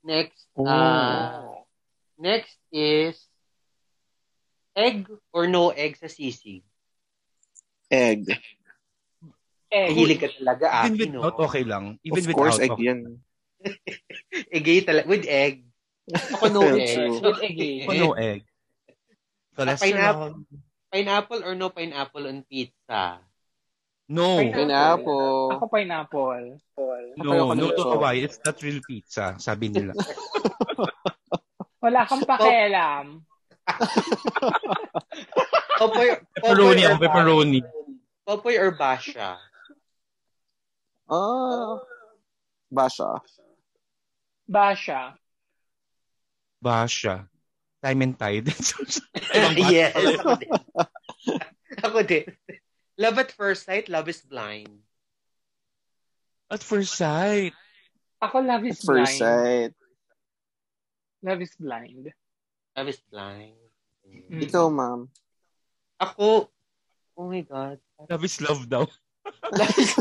Next, Oh. uh, next is egg or no egg sa sisig. Egg. Eh, Mahilig ka talaga, Even Aki, no? without, okay lang. Even Of course, without, egg okay. yan. Egg talaga. With egg. Ako no egg. with egg. Ako no egg. Cholesterol. Pineapple or no pineapple on pizza? No. Pineapple. Ako pineapple. No, Ako no nito. to Hawaii. It's not real pizza, sabi nila. Wala kang pakialam. Popoy, Pepperoni ako, pepperoni. Popoy or basha? Ah. Basha. Basha. Basha. Time and tide. Yes. Ako din. ako din. Love at first sight, love is blind. At first sight. Ako love is First blind. sight. Love is blind. Love is blind. Mm. Ikaw, ma'am. Ako, oh my God. Love is love daw. Love is,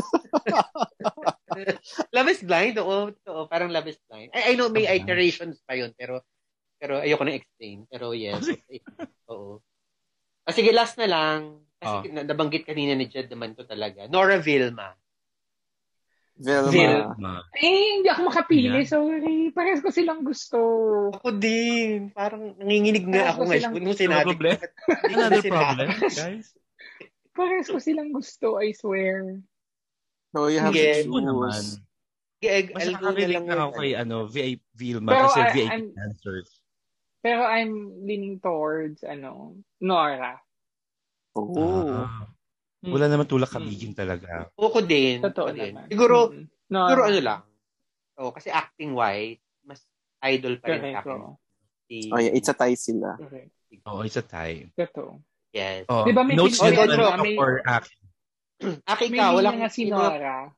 Love is Blind, oo, oo, parang Love is Blind. I, I know may Okay. iterations pa yun, pero pero ayoko na explain. Pero yes. oo. Ah, sige, last na lang. Kasi na- nabanggit kanina ni Jed naman to talaga. Nora Vilma. Velma. Velma. Eh, hindi ako makapili. Yan. Sorry. Parehas ko silang gusto. Ako din. Parang nanginginig nga Parang ako gusto ngayon. silang- Nung sinabi ko. Na Another sinabi? problem, guys. Parehas ko silang gusto, I swear. So you have Sige. to choose. Sige, Mas na nakakarinig lang na ako kay ano, VIP Vilma Pero kasi I- VIP I'm- answers. Pero I'm leaning towards, ano, Nora. Oh. Ah, wala naman tulak Hmm. kabigin talaga. Ako din. Totoo ako din. naman. Siguro, Mm. Nora. siguro ano lang. Oh, kasi acting-wise, mas idol pa rin akin. oo. Si, Oh, yeah, it's a tie sila. Correct. Oo, it's a tie. Totoo. Yes. Oh, Di ba may notes nito na na may- or action? Aki May ka, wala nga si Nora.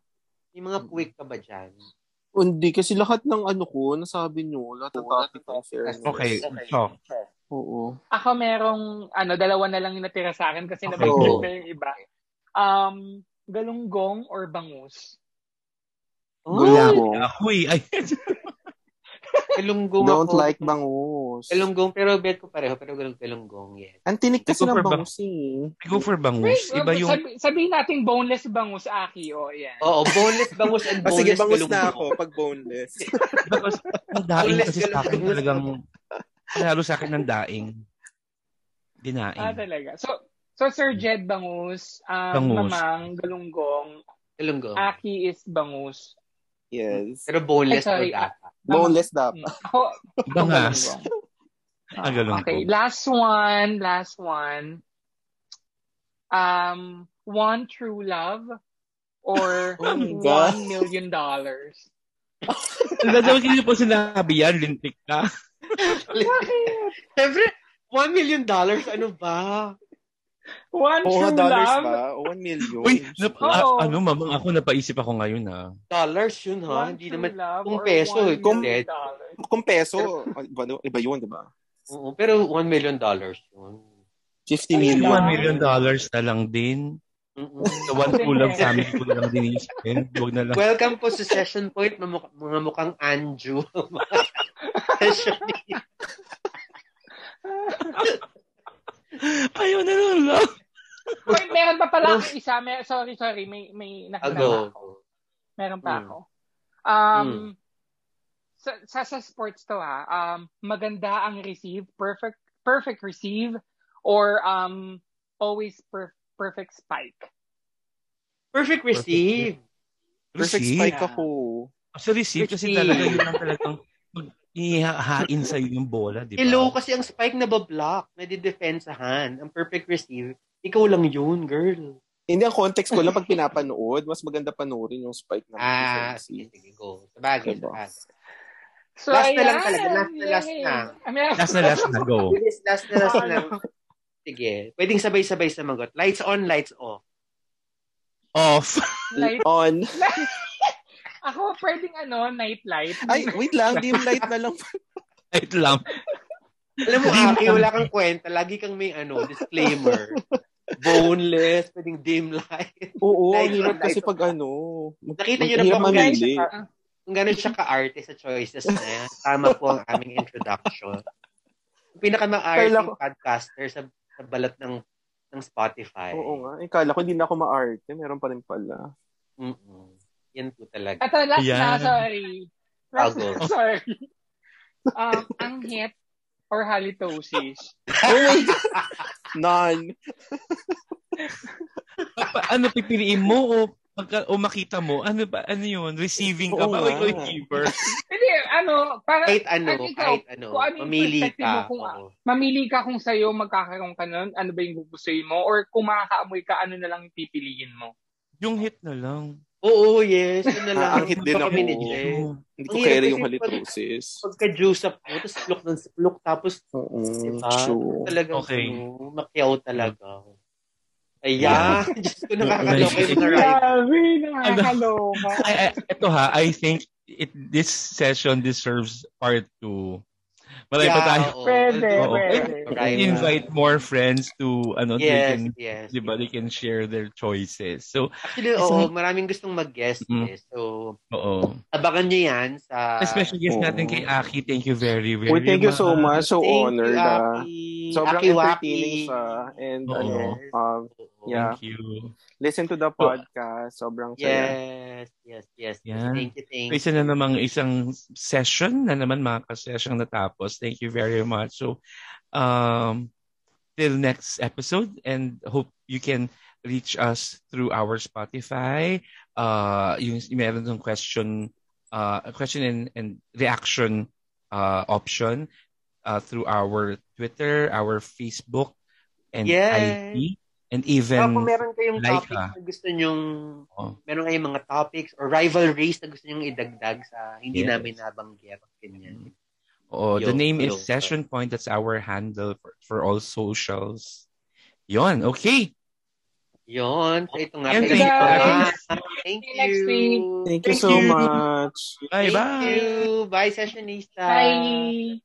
may mga puwik ka ba dyan? Hindi, kasi lahat ng ano ko, nasabi nyo, lahat ng topic ng fairness. Okay, so, Oo. Ako merong, ano, dalawa na lang yung natira sa akin kasi Okay, nabanggit ko yung iba. Um, galunggong or bangus? wala Galunggong. ako eh. Ay, Galunggong Don't ako. like bangus. Galunggong, pero bet ko pareho. Pero galung- galunggong, yes. Ang tinik kasi ng bangus eh. I go for bangus. Wait, Iba yung, sabi, sabihin natin boneless bangus, Aki. O, yan. Oo, boneless bangus and Ah, sige, boneless bangus na ako pag boneless. because ang daing Unless kasi sa akin talagang, lalo sa akin ng daing. Dinaing. Ah, talaga. So, so Sir Jed bangus, um, Bangus. Mamang galunggong, Galunggong. Aki is bangus. yes. Pero boneless Ay, sorry, dapat. Boneless dapat. Mm. Ako, Bangas. Ah, galunggong. Okay, last one, last one. Um, one true love or Oh one million dollars. Ang ganda mo po sinabi yan, lintik ka. Siyempre, one million dollars, ano ba? One Oo, true love. ba? One million. Uy, nap- Oo. ah, ano, mamang ako napaisip ako ngayon ah. Dollars yun, ha? One Hindi naman, love kung peso, eh, kung-. Kung peso, iba, iba yun, di ba? oo, pero one million dollars yun. 50 Ayun million. lang. One million dollars na lang din. Mm-mm. Sa one kulang sa amin ko lang din i-spend. Huwag na lang. Welcome po sa session point, mga mukhang Anju. Ayaw na lang lang. Wait, meron pa pala ako isa. May, sorry, sorry. May, may nakilala ako. Meron pa Mm. ako. Um, Mm. sa, sa, sa sports to ha, um, maganda ang receive, perfect, perfect receive, or um, always per, perfect spike. Perfect receive. Perfect Receive. spike Yeah. ako. Sa receive kasi Receive. talaga yun ang talagang ihahain sa'yo yung bola, di ba? Hello, kasi ang spike na ba-block, na didefensahan. Ang perfect receive, ikaw lang yun, girl. Hindi, ang context ko lang pag pinapanood, mas maganda panoorin yung spike na Ah, sige, sige, go. Sabagay, Diba? sabagay. So, Last na lang ayan, talaga, last na, last na. Last na last na, go. Bilis, last na, last na. Sige. Pwedeng sabay-sabay sa magot. Lights on, lights off. Off. light, On. ako pwedeng ano, night light. Ay, wait lang, dim light na lang. Light lang. Alam mo, Aki, wala kang kwenta. Lagi kang may ano, disclaimer. Boneless, pwedeng dim light. Oo, ang hirap kasi light pag ano. Nakita niyo na ba kung gano'n siya, ka- kung gano'n siya ka-arte sa choices na yan? Tama po ang aming introduction. Yung ko- podcaster sa, sa balat ng ng Spotify. Oo nga. Eh, kala ko hindi na ako ma-arte. Meron pa rin pala. Mm-mm. Yan po talaga. Ito, last na, Ayan. sorry. Last na, sorry. Um, ang hip or halitosis? Oh my God. None. Pa- ano pipiliin mo o pagka, o makita mo? Ano ba? Ano yun? Receiving ka Oo ba? O ikaw yung giver? Hindi, ano, para kahit ano, At ikaw, kahit ano, kung ano mamili mo ka. kung- Oo. mamili ka kung sa'yo magkakaroon ka nun, ano ba yung gugustuhin mo? Or kung makakaamoy ka, ano na lang yung pipiliin mo? Yung hit na lang. Oo, yes. Yun na lang. Ah, ang hit din ako. minigay. Hindi ko carry yung halitosis. Pagka-juice up mo, tapos look ng look, tapos Oo, Diba? true. talagang Okay. ano, makyaw talaga. Ayan. Diyos ko, nakakaloka yung rival. Grabe, nakakaloka. Ito ha, I think it this session deserves part 2. Marami pa tayo. oo. Pwede, Oo. pwede. Right. invite more friends to ano they Yes, can yes. di ba they can share their choices. So, Actually, oo, maraming gustong mag-guest Mm. eh. So, oo. abangan nyo yan sa... Especially guest oo. natin kay Aki. Thank you very, very Uy, thank you so much. So Thank honored. you, ah. Aki. Sobrang Aki Waki. entertaining siya. And Oo. ano, um, yeah. Thank you. listen to the podcast. Sobrang saya. Yes, yes, yes. Yeah. Thank you, thank Isa na namang isang session na naman mga ka-session natapos. Thank you very much. So, um, till next episode and hope you can reach us through our Spotify. Uh, yung meron ng question, uh, question and, and reaction uh, option uh, through our Twitter, our Facebook, and Yes. IG. And even kung meron kayong like, topics ah. na gusto nyong, Oh. meron kayong mga topics or rivalries na gusto nyong idagdag sa hindi Yes. namin nabanggit. Ganyan. Oh, the Yo, name is yo. Session Point. That's our handle for, for all socials. Yon, okay. Yun. So, ito nga. Thank Thank you. Thank you next you. week. Thank you Thank so you. much. Bye Thank bye. you. Bye, Sessionista. Bye.